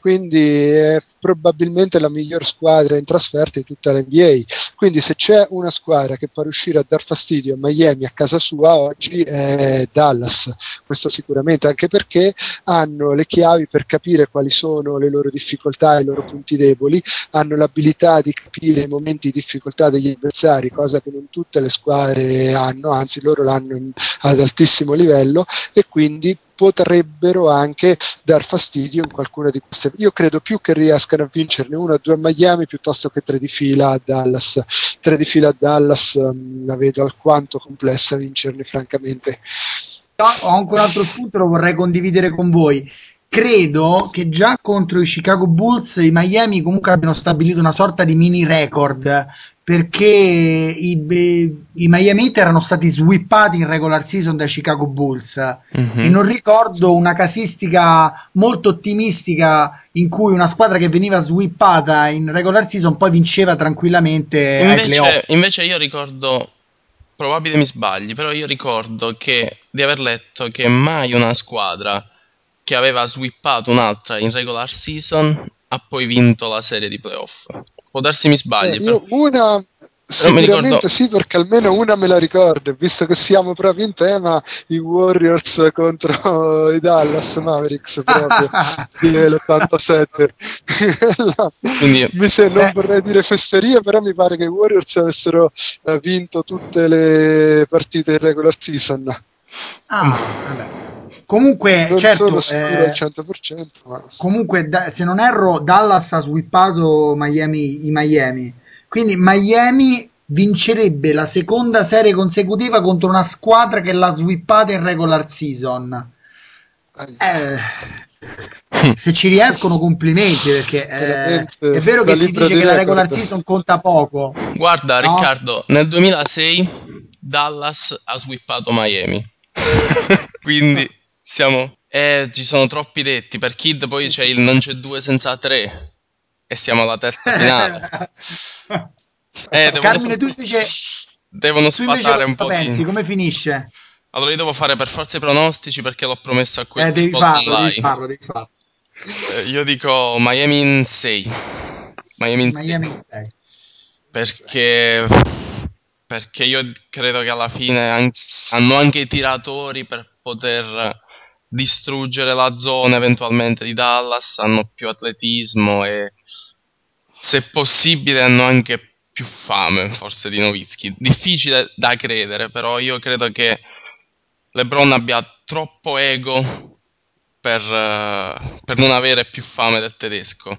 Quindi è probabilmente la miglior squadra in trasferta di tutta l'NBA. Quindi se c'è una squadra che può riuscire a dar fastidio a Miami a casa sua oggi è Dallas. Questo sicuramente anche perché hanno le chiavi per capire quali sono le loro difficoltà e i loro punti deboli, hanno l'abilità di capire i momenti di difficoltà degli avversari, cosa che non tutte le squadre hanno, anzi loro l'hanno ad altissimo livello e quindi potrebbero anche dar fastidio in qualcuna di queste. Io credo più che riescano a vincerne una o due a Miami piuttosto che tre di fila a Dallas. Tre di fila a Dallas um, la vedo alquanto complessa vincerne, francamente. Ho anche un altro spunto, lo vorrei condividere con voi. Credo che già contro i Chicago Bulls i Miami comunque abbiano stabilito una sorta di mini record perché i, i Miami Heat erano stati swippati in regular season dai Chicago Bulls mm-hmm. e non ricordo una casistica molto ottimistica in cui una squadra che veniva swippata in regular season poi vinceva tranquillamente invece, invece io ricordo probabile mi sbagli però io ricordo che di aver letto che mai una squadra che aveva swippato un'altra in regular season ha poi vinto la serie di playoff. Può darsi mi sbagli. Eh, io una Sicuramente sì, perché almeno una me la ricordo, visto che siamo proprio in tema, i Warriors contro i Dallas Mavericks proprio dell'87. Quindi, mi se, non eh. vorrei dire fesseria, però mi pare che i Warriors avessero eh, vinto tutte le partite in regular season. Ah, vabbè. Comunque, non certo, sono eh, al 100%, ma... comunque da, se non erro, Dallas ha swippato Miami, i Miami. Quindi Miami vincerebbe la seconda serie consecutiva contro una squadra che l'ha swippata in regular season. Eh, se ci riescono, complimenti perché eh, è vero che si dice che la regular season conta poco. Guarda, no? Riccardo, nel 2006 Dallas ha swippato Miami. Quindi siamo... Eh, ci sono troppi detti. Per Kid poi c'è il non c'è due senza tre. E siamo alla terza finale. eh, devono, Carmine, tu invece... Devono invece un po' pensi? Di... Come finisce? Allora io devo fare per forza i pronostici perché l'ho promesso a questo. Eh, devi farlo, devi farlo, devi farlo. Eh, io dico Miami in 6. Miami in Miami in 6. Perché perché io credo che alla fine an- hanno anche i tiratori per poter distruggere la zona eventualmente di Dallas, hanno più atletismo e se possibile hanno anche più fame forse di Novitsky. Difficile da credere, però io credo che LeBron abbia troppo ego per, uh, per non avere più fame del tedesco.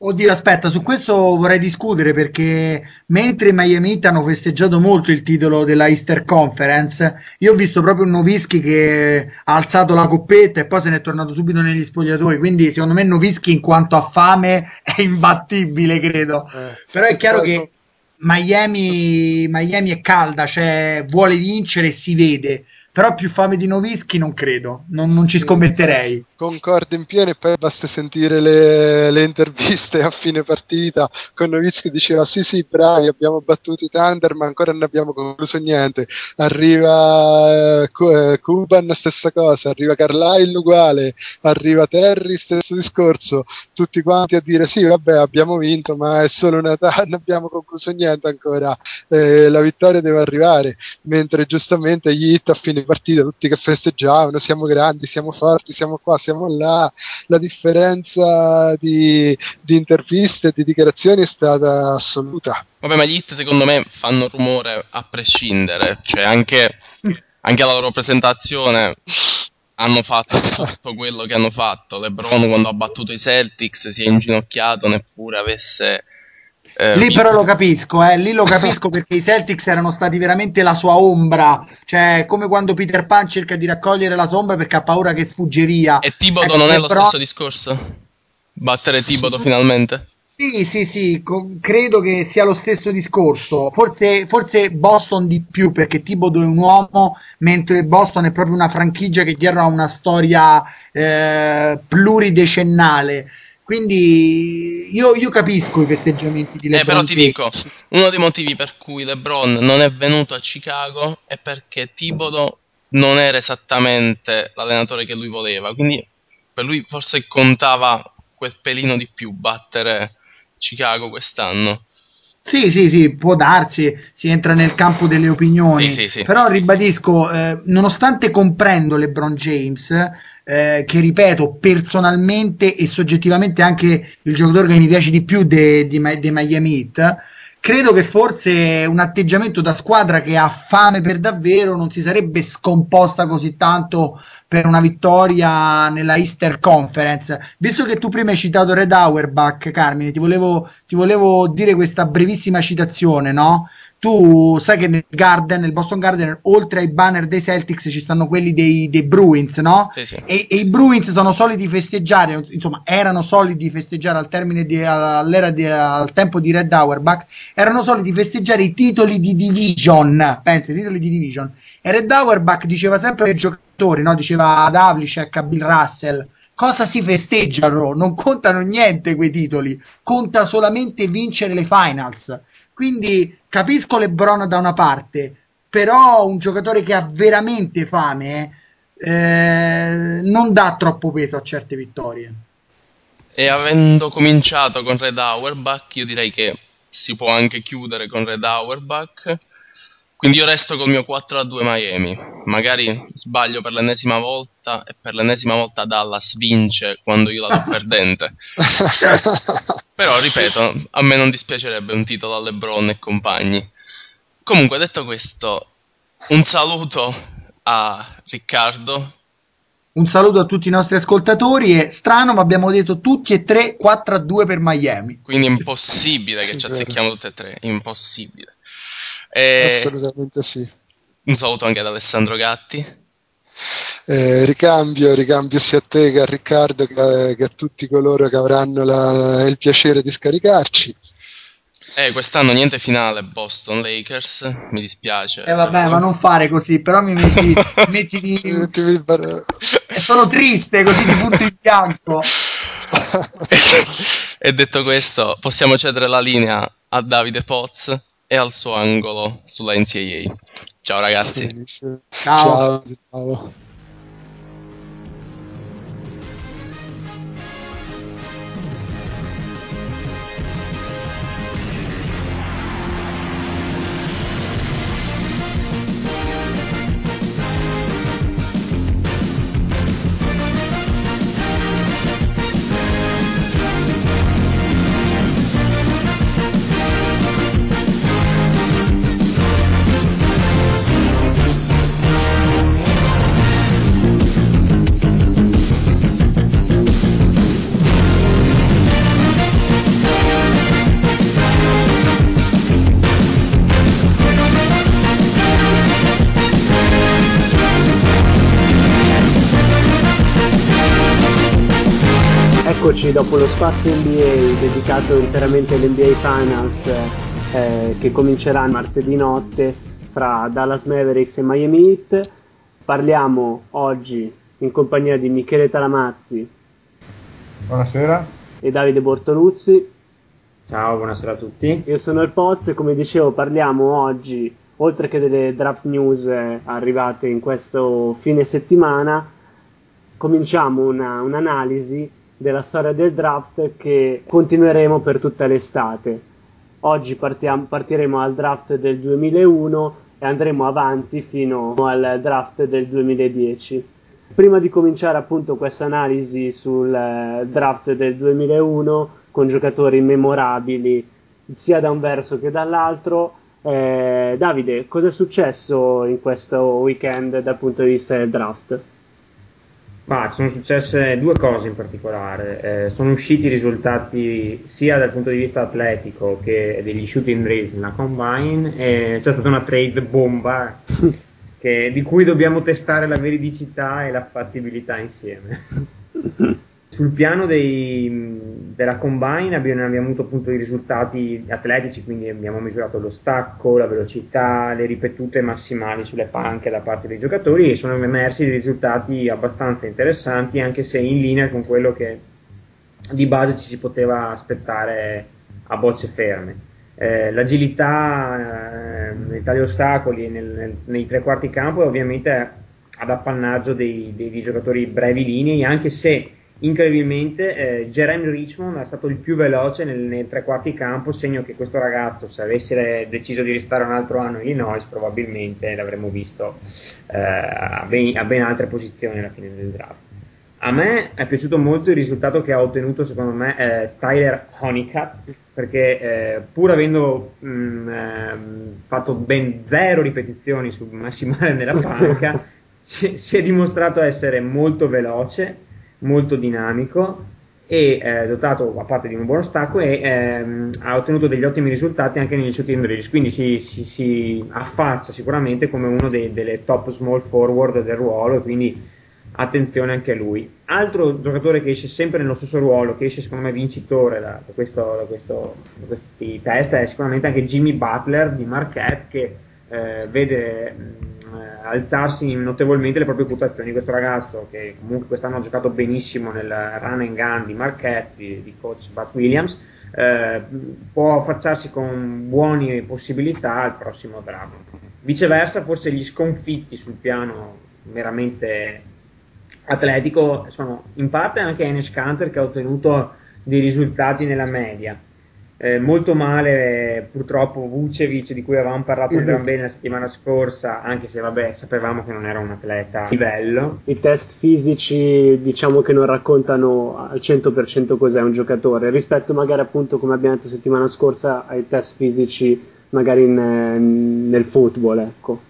Oddio, aspetta, su questo vorrei discutere perché mentre i Miami Heat hanno festeggiato molto il titolo della Easter Conference, io ho visto proprio un Novischi che ha alzato la coppetta e poi se n'è tornato subito negli spogliatoi. Quindi, secondo me, Novischi in quanto a fame è imbattibile, credo. Eh, Però è chiaro che Miami, Miami è calda, cioè vuole vincere e si vede però più fame di Novischi non credo, non, non ci scommetterei. Concordo in pieno e poi basta sentire le, le interviste a fine partita con Novischi diceva sì sì bravi abbiamo battuto i Thunder ma ancora non abbiamo concluso niente, arriva eh, Cuban stessa cosa, arriva Carlisle uguale, arriva Terry stesso discorso, tutti quanti a dire sì vabbè abbiamo vinto ma è solo una età, non abbiamo concluso niente ancora, eh, la vittoria deve arrivare, mentre giustamente gli hit a fine partita, tutti che festeggiavano, siamo grandi, siamo forti, siamo qua, là. La differenza di, di interviste e di dichiarazioni è stata assoluta. Vabbè, ma gli hit secondo me fanno rumore a prescindere, cioè anche, anche alla loro presentazione hanno fatto tutto quello che hanno fatto. LeBron quando ha battuto i Celtics si è inginocchiato, neppure avesse eh, lì però lo capisco, eh, lì lo capisco perché i Celtics erano stati veramente la sua ombra, cioè come quando Peter Pan cerca di raccogliere la sua ombra perché ha paura che sfugge via. E Tibodo ecco, non è lo però... stesso discorso? Battere Tibodo finalmente? Sì, sì, sì, co- credo che sia lo stesso discorso. Forse, forse Boston di più perché Tibodo è un uomo, mentre Boston è proprio una franchigia che dietro ha una storia eh, pluridecennale. Quindi io, io, capisco i festeggiamenti di LeBron. Eh, però ti dico, uno dei motivi per cui LeBron non è venuto a Chicago è perché Thibodeau non era esattamente l'allenatore che lui voleva. Quindi per lui forse contava quel pelino di più battere Chicago quest'anno. Sì, sì, sì, può darsi, si entra nel campo delle opinioni, sì, sì, sì. però ribadisco, eh, nonostante comprendo LeBron James, eh, che ripeto, personalmente e soggettivamente anche il giocatore che mi piace di più dei de, de Miami Heat, credo che forse un atteggiamento da squadra che ha fame per davvero non si sarebbe scomposta così tanto per una vittoria nella Easter Conference. Visto che tu prima hai citato Red Auerbach, Carmine, ti volevo, ti volevo dire questa brevissima citazione, no? Tu sai che nel Garden, nel Boston Garden, oltre ai banner dei Celtics ci stanno quelli dei, dei Bruins, no? Sì, sì. E, e i Bruins sono soliti festeggiare, insomma, erano soliti festeggiare al termine di, all'era di, al tempo di Red Auerbach, erano soliti festeggiare i titoli di division, pensa, i titoli di division. E Red Auerbach diceva sempre ai giocatori, no? Diceva ad Havlicek, a Bill Russell, cosa si festeggiano? Non contano niente quei titoli, conta solamente vincere le finals. Quindi capisco LeBron da una parte, però un giocatore che ha veramente fame eh, non dà troppo peso a certe vittorie. E avendo cominciato con Red Auerbach, io direi che si può anche chiudere con Red Auerbach. Quindi io resto col mio 4 a 2 Miami. Magari sbaglio per l'ennesima volta e per l'ennesima volta Dallas vince quando io la do perdente. Però ripeto, a me non dispiacerebbe un titolo a LeBron e compagni. Comunque, detto questo, un saluto a Riccardo. Un saluto a tutti i nostri ascoltatori. È strano, ma abbiamo detto tutti e tre 4 a 2 per Miami. Quindi è impossibile che ci azzecchiamo tutti e tre. Impossibile. E... Assolutamente sì. Un saluto anche ad Alessandro Gatti. Eh, ricambio, ricambio sia a te che a Riccardo che a, che a tutti coloro che avranno la, il piacere di scaricarci. Eh, quest'anno niente finale Boston Lakers, mi dispiace. Eh vabbè, ma non fare così, però mi metti, metti di... e sono triste così di punto in bianco. e detto questo, possiamo cedere la linea a Davide Poz e al suo angolo sulla NCAA. Ciao ragazzi. Ciao. Ciao. Spazio NBA dedicato interamente all'NBA Finals eh, che comincerà martedì notte fra Dallas Mavericks e Miami Heat. Parliamo oggi in compagnia di Michele Talamazzi. Buonasera. E Davide Bortoluzzi. Ciao, buonasera a tutti. Io sono il Poz e come dicevo parliamo oggi, oltre che delle draft news eh, arrivate in questo fine settimana, cominciamo una, un'analisi della storia del draft che continueremo per tutta l'estate. Oggi partiamo, partiremo al draft del 2001 e andremo avanti fino al draft del 2010. Prima di cominciare appunto questa analisi sul eh, draft del 2001 con giocatori memorabili sia da un verso che dall'altro, eh, Davide, cosa è successo in questo weekend dal punto di vista del draft? Ma sono successe due cose in particolare. Eh, sono usciti i risultati sia dal punto di vista atletico che degli shooting race nella combine e c'è stata una trade bomba che, di cui dobbiamo testare la veridicità e la fattibilità insieme. Sul piano dei, della combine abbiamo, abbiamo, avuto appunto i risultati atletici, quindi abbiamo misurato lo stacco, la velocità, le ripetute massimali sulle panche da parte dei giocatori e sono emersi dei risultati abbastanza interessanti, anche se in linea con quello che di base ci si poteva aspettare a bocce ferme. Eh, l'agilità eh, nei tali ostacoli nel, nel, nei tre quarti campo è ovviamente ad appannaggio dei, dei, dei giocatori brevi linei, anche se incredibilmente eh, Jeremy Richmond è stato il più veloce nel, nel tre quarti campo, segno che questo ragazzo se avesse deciso di restare un altro anno in Illinois probabilmente l'avremmo visto eh, a, ben, a, ben, altre posizioni alla fine del draft. A me è piaciuto molto il risultato che ha ottenuto secondo me eh, Tyler Honeycutt perché eh, pur avendo mh, mm, ehm, fatto ben zero ripetizioni sul massimale nella panca si, si è dimostrato essere molto veloce molto dinamico e eh, dotato a parte di un buono stacco e ehm, ha ottenuto degli ottimi risultati anche negli shooting range. Quindi si, si, si affaccia sicuramente come uno dei, delle top small forward del ruolo e quindi attenzione anche a lui. Altro giocatore che esce sempre nello stesso ruolo che esce secondo me vincitore da, da, questo, da, questo, da questi test è sicuramente anche Jimmy Butler di Marquette che eh, vede mh, alzarsi notevolmente le proprie quotazioni. Questo ragazzo, che comunque quest'anno ha giocato benissimo nel run and gun di Marquette, di, coach Bud Williams, eh, può affacciarsi con buone possibilità al prossimo draft. Viceversa, forse gli sconfitti sul piano meramente atletico sono in parte anche Enes Kanter che ha ottenuto dei risultati nella media eh, molto male purtroppo Vucevic di cui avevamo parlato un gran bene la settimana scorsa anche se vabbè sapevamo che non era un atleta a livello i test fisici diciamo che non raccontano al 100% cos'è un giocatore. Rispetto magari appunto come abbiamo detto settimana scorsa ai test fisici magari in, nel football ecco.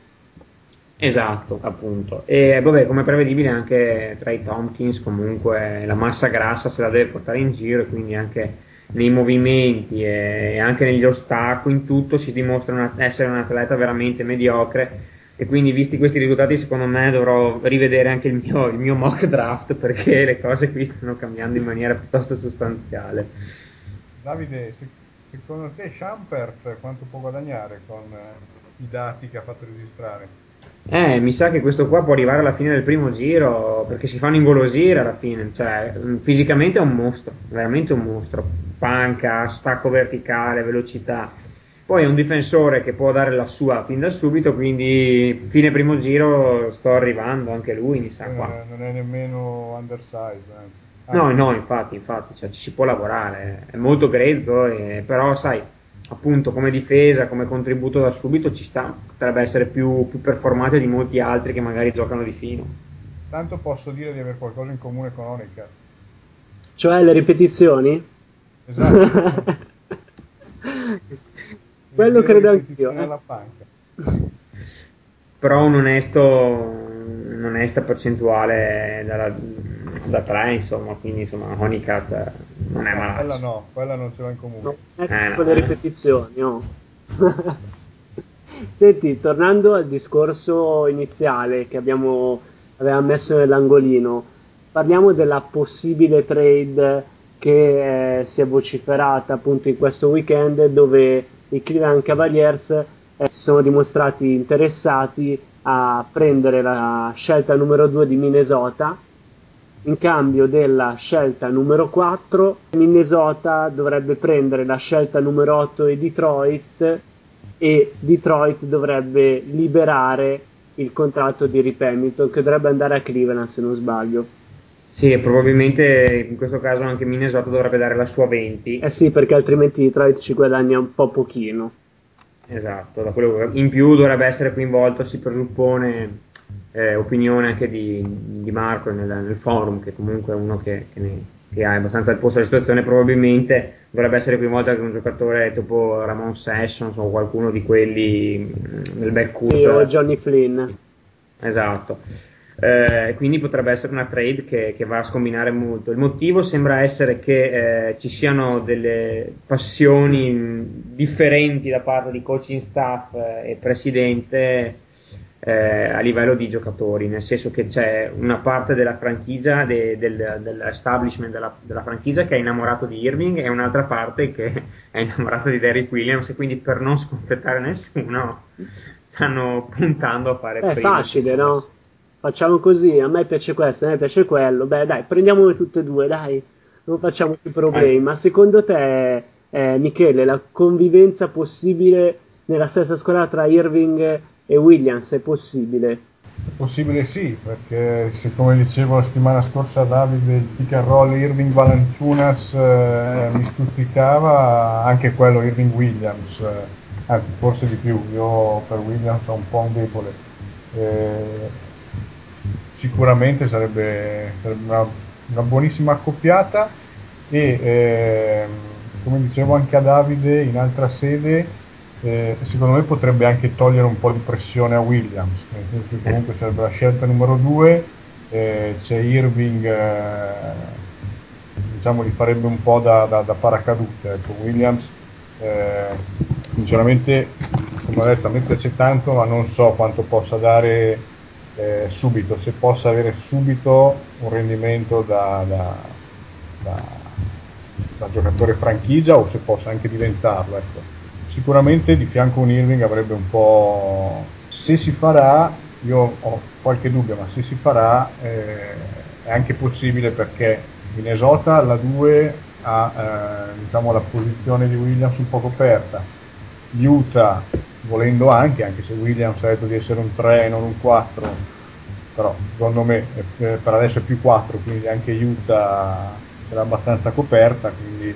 Esatto, appunto. E vabbè, come prevedibile anche tra i Tompkins comunque la massa grassa se la deve portare in giro e quindi anche nei movimenti e anche negli ostacoli, in tutto si dimostra una, essere un atleta veramente mediocre e quindi visti questi risultati secondo me dovrò rivedere anche il mio, il mio mock draft perché le cose qui stanno cambiando in maniera piuttosto sostanziale. Davide, secondo te Champert quanto può guadagnare con eh, i dati che ha fatto registrare? Eh, mi sa che questo qua può arrivare alla fine del primo giro perché si fanno ingolosire alla fine. Cioè, fisicamente è un mostro, veramente un mostro. Panca, stacco verticale, velocità. Poi è un difensore che può dare la sua fin da subito, quindi fine primo giro sto arrivando anche lui, mi sa qua. Eh, non è nemmeno undersized. Eh. No, no, infatti, infatti, cioè, ci si può lavorare. È molto grezzo, e, però sai appunto come difesa, come contributo da subito ci sta, potrebbe essere più, più performante di molti altri che magari giocano di fino. Tanto posso dire di avere qualcosa in comune con Onica. Cioè le ripetizioni? Esatto. Quello credo anch'io. Eh. Però un onesto, un'onesta percentuale dalla, da 3, insomma, quindi insomma Honeycat non è malato. Quella no, quella non ce l'ho in comune. No, eh, no, le ripetizioni, oh. Senti, tornando al discorso iniziale che abbiamo aveva messo nell'angolino, parliamo della possibile trade che eh, si è vociferata appunto in questo weekend dove i Cleveland Cavaliers eh, si sono dimostrati interessati a prendere la scelta numero 2 di Minnesota in cambio della scelta numero 4 Minnesota dovrebbe prendere la scelta numero 8 di Detroit e Detroit dovrebbe liberare il contratto di Rip Hamilton che dovrebbe andare a Cleveland se non sbaglio sì, probabilmente in questo caso anche Minnesota dovrebbe dare la sua 20. Eh sì, perché altrimenti Detroit ci guadagna un po' pochino. Esatto, da quello in più dovrebbe essere coinvolto, si presuppone, eh, opinione anche di, di Marco nel, nel, forum, che comunque è uno che, che, ne, che ha abbastanza il posto della situazione, probabilmente dovrebbe essere coinvolto anche un giocatore tipo Ramon Sessions o qualcuno di quelli mm, nel backcourt. Sì, o Johnny Flynn. Esatto. Eh, quindi potrebbe essere una trade che, che, va a scombinare molto. Il motivo sembra essere che eh, ci siano delle passioni differenti da parte di coaching staff eh, e presidente eh, a livello di giocatori, nel senso che c'è una parte della franchigia, de, del, dell'establishment della, della, franchigia che è innamorato di Irving e un'altra parte che è innamorata di Derrick Williams e quindi per non sconfettare nessuno stanno puntando a fare... È facile, no? Facciamo così, a me piace questo, a me piace quello, beh dai, prendiamole tutte e due, dai, non facciamo più problemi. Eh. Ma secondo te, eh, Michele, la convivenza possibile nella stessa squadra tra Irving e Williams è possibile? È possibile sì, perché se, come dicevo la settimana scorsa Davide, il pick and roll Irving Valanciunas eh, mi stuzzicava, anche quello Irving Williams, eh, anzi forse di più, io per Williams ho un po' un debole. Eh, sicuramente sarebbe, sarebbe una, una, buonissima accoppiata e eh, come dicevo anche a Davide in altra sede eh, secondo me potrebbe anche togliere un po' di pressione a Williams, nel senso che comunque sarebbe la scelta numero due, eh, c'è Irving eh, diciamo, gli farebbe un po' da, da, da paracadute. Ecco, Williams eh, sinceramente come ho detto a me piace tanto ma non so quanto possa dare eh, subito, se possa avere subito un rendimento da, da, da, da, giocatore franchigia o se possa anche diventarlo. Ecco. Sicuramente di fianco un Irving avrebbe un po'... Se si farà, io ho qualche dubbio, ma se si farà eh, è anche possibile perché Minnesota la 2 ha eh, diciamo, la posizione di Williams un po' coperta. Utah, volendo anche, anche se Williams ha detto di essere un 3 e non un 4, però secondo me eh, per adesso è più 4, quindi anche Utah era abbastanza coperta, quindi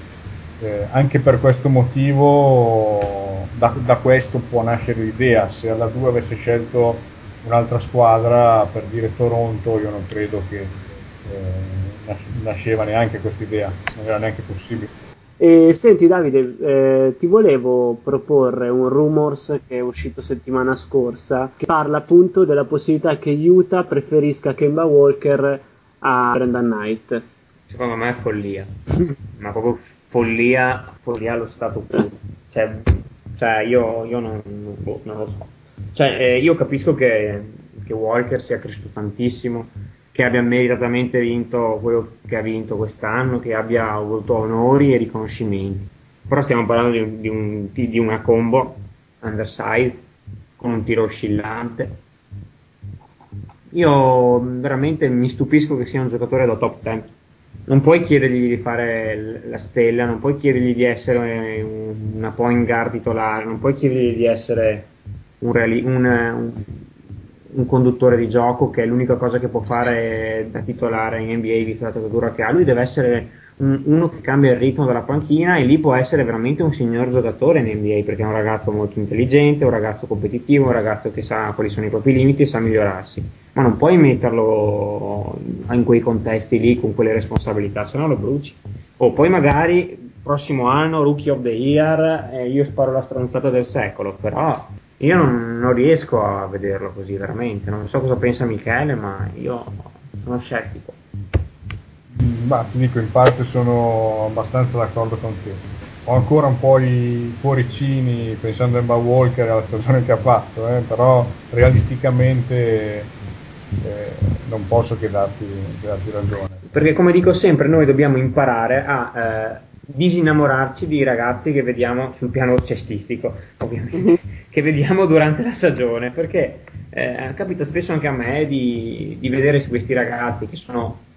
eh, anche per questo motivo da, da, questo può nascere l'idea, se alla 2 avesse scelto un'altra squadra per dire Toronto io non credo che eh, nasceva neanche questa idea, non era neanche possibile. E senti Davide, eh, ti volevo proporre un rumors che è uscito settimana scorsa che parla appunto della possibilità che Utah preferisca Kemba Walker a Brendan Knight. Secondo me è follia, ma proprio follia, follia allo stato puro. Cioè, cioè io, io non, non, non, lo so. Cioè, eh, io capisco che, che Walker sia cresciuto tantissimo, che abbia meritatamente vinto quello che ha vinto quest'anno, che abbia avuto onori e riconoscimenti. Però stiamo parlando di, un, di, un, di una combo underside con un tiro oscillante. Io veramente mi stupisco che sia un giocatore da top 10. Non puoi chiedergli di fare la stella, non puoi chiedergli di essere una point guard titolare, non puoi chiedergli di essere un, reali- un, un conduttore di gioco che è l'unica cosa che può fare da titolare in NBA vista la statura che ha, lui deve essere un, uno che cambia il ritmo della panchina e lì può essere veramente un signor giocatore in NBA perché è un ragazzo molto intelligente, un ragazzo competitivo, un ragazzo che sa quali sono i propri limiti e sa migliorarsi, ma non puoi metterlo in quei contesti lì con quelle responsabilità, se no lo bruci. O poi magari prossimo anno Rookie of the Year eh, io sparo la stronzata del secolo, però io non, non, riesco a vederlo così veramente. Non so cosa pensa Michele, ma io sono scettico. Ma ti dico, in parte sono abbastanza d'accordo con te. Ho ancora un po' i cuoricini pensando a Emma Walker e alla stagione che ha fatto, eh, però realisticamente eh, non posso che darti, che darti, ragione. Perché come dico sempre, noi dobbiamo imparare a eh, disinnamorarci di ragazzi che vediamo sul piano cestistico, ovviamente, che vediamo durante la stagione, perché eh, capita spesso anche a me di, di, vedere questi ragazzi che sono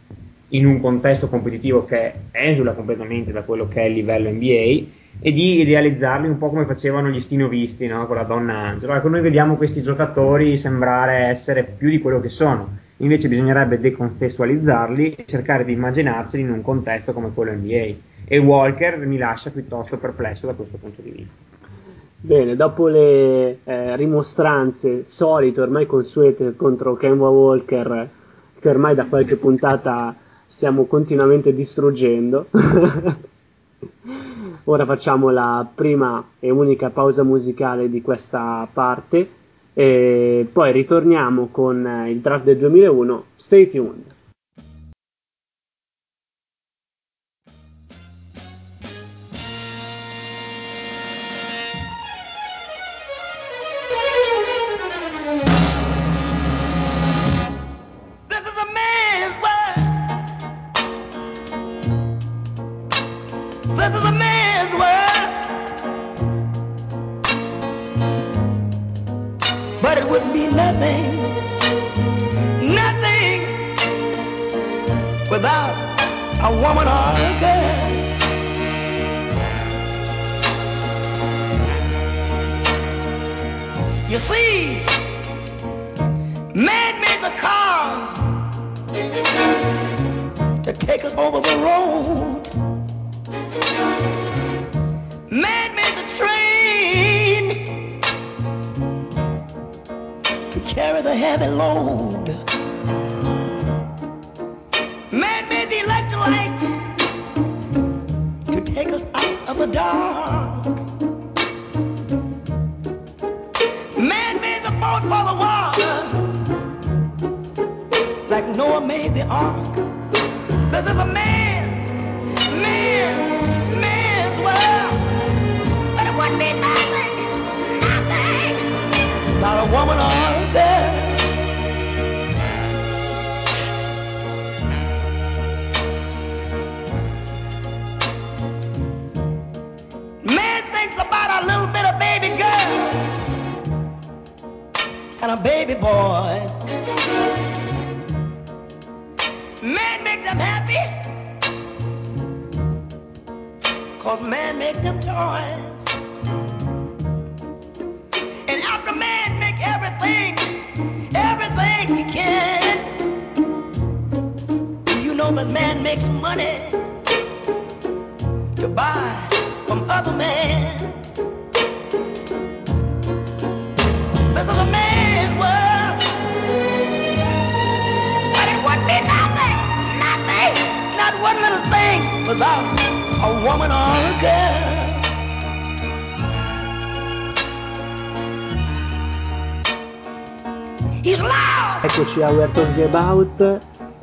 in un contesto competitivo che esula completamente da quello che è il livello NBA e di idealizzarli un po' come facevano gli stinovisti no? con la donna Angelo. Ecco, noi vediamo questi giocatori sembrare essere più di quello che sono, invece bisognerebbe decontestualizzarli e cercare di immaginarceli in un contesto come quello NBA e Walker mi lascia piuttosto perplesso da questo punto di vista. Bene, dopo le eh, rimostranze solite, ormai consuete contro Kemba Walker, che ormai da qualche puntata stiamo continuamente distruggendo, ora facciamo la prima e unica pausa musicale di questa parte e poi ritorniamo con il draft del 2001. Stay tuned.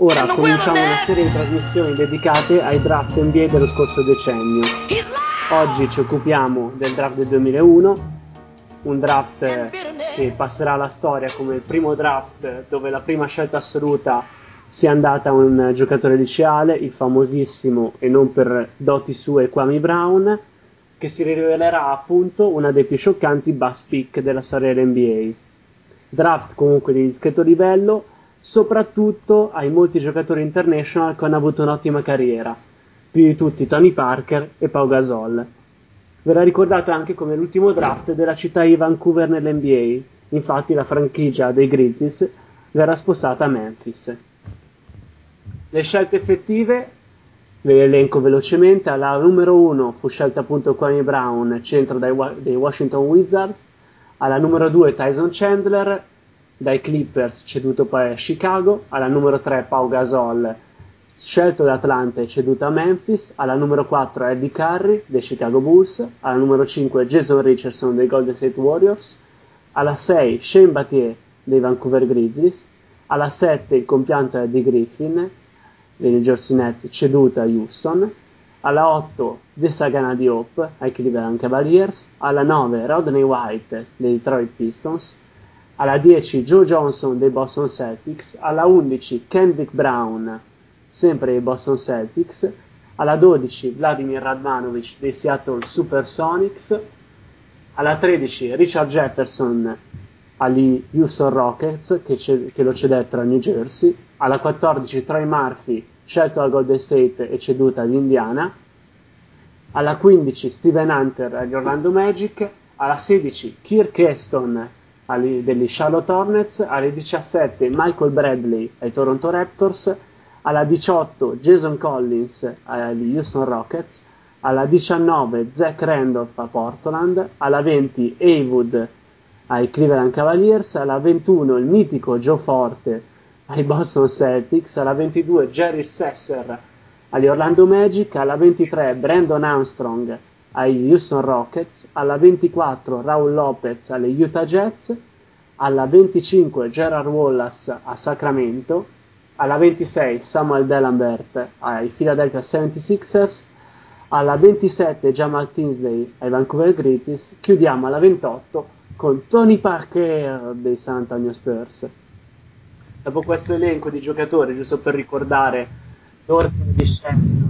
Ora cominciamo una serie di trasmissioni dedicate ai draft NBA dello scorso decennio. Oggi ci occupiamo del draft del 2001, un draft che passerà alla storia come il primo draft dove la prima scelta assoluta sia andata a un giocatore liceale, il famosissimo e non per doti sue Kwame Brown, che si rivelerà appunto una dei più scioccanti bus pick della storia dell'NBA. Draft comunque di discreto livello, soprattutto ai molti giocatori international che hanno avuto un'ottima carriera, più di tutti Tony Parker e Pau Gasol. Verrà ricordato anche come l'ultimo draft della città di Vancouver nell'NBA, infatti la franchigia dei Grizzlies verrà spostata a Memphis. Le scelte effettive, ve le elenco velocemente, alla numero 1 fu scelta appunto Kwame Brown, centro dei Washington Wizards, alla numero 2 Tyson Chandler, dai Clippers ceduto poi a Chicago, alla numero 3 Pau Gasol, scelto da Atlanta e ceduto a Memphis, alla numero 4 Eddie Curry dei Chicago Bulls, alla numero 5 Jason Richardson dei Golden State Warriors, alla 6 Shane Battier dei Vancouver Grizzlies, alla 7 il compianto Eddie Griffin dei New Jersey Nets ceduto a Houston, alla 8 The Sagana Diop ai Cleveland Cavaliers, alla 9 Rodney White dei Detroit Pistons, alla 10 Joe Johnson dei Boston Celtics, alla 11 Kendrick Brown sempre dei Boston Celtics, alla 12 Vladimir Radmanovic dei Seattle Supersonics, alla 13 Richard Jefferson agli Houston Rockets che, ce- che lo cedettero a New Jersey, alla 14 Troy Murphy scelto da Golden State e ceduto ad Indiana, alla 15 Steven Hunter agli Orlando Magic, alla 16 Kirk Heston agli- degli Charlotte Hornets, alle 17 Michael Bradley ai Toronto Raptors, alla 18 Jason Collins agli Houston Rockets, alla 19 Zach Randolph a Portland, alla 20 Haywood ai Cleveland Cavaliers, alla 21 il mitico Joe Forte ai Boston Celtics, alla 22 Jerry Sesser agli Orlando Magic, alla 23 Brandon Armstrong ai Houston Rockets, alla 24 Raul Lopez alle Utah Jazz, alla 25 Gerard Wallace a Sacramento, alla 26 Samuel Delambert ai Philadelphia 76ers, alla 27 Jamal Tinsley ai Vancouver Grizzlies, chiudiamo alla 28 con Tony Parker dei San Antonio Spurs. Dopo questo elenco di giocatori, giusto per ricordare l'ordine di scelta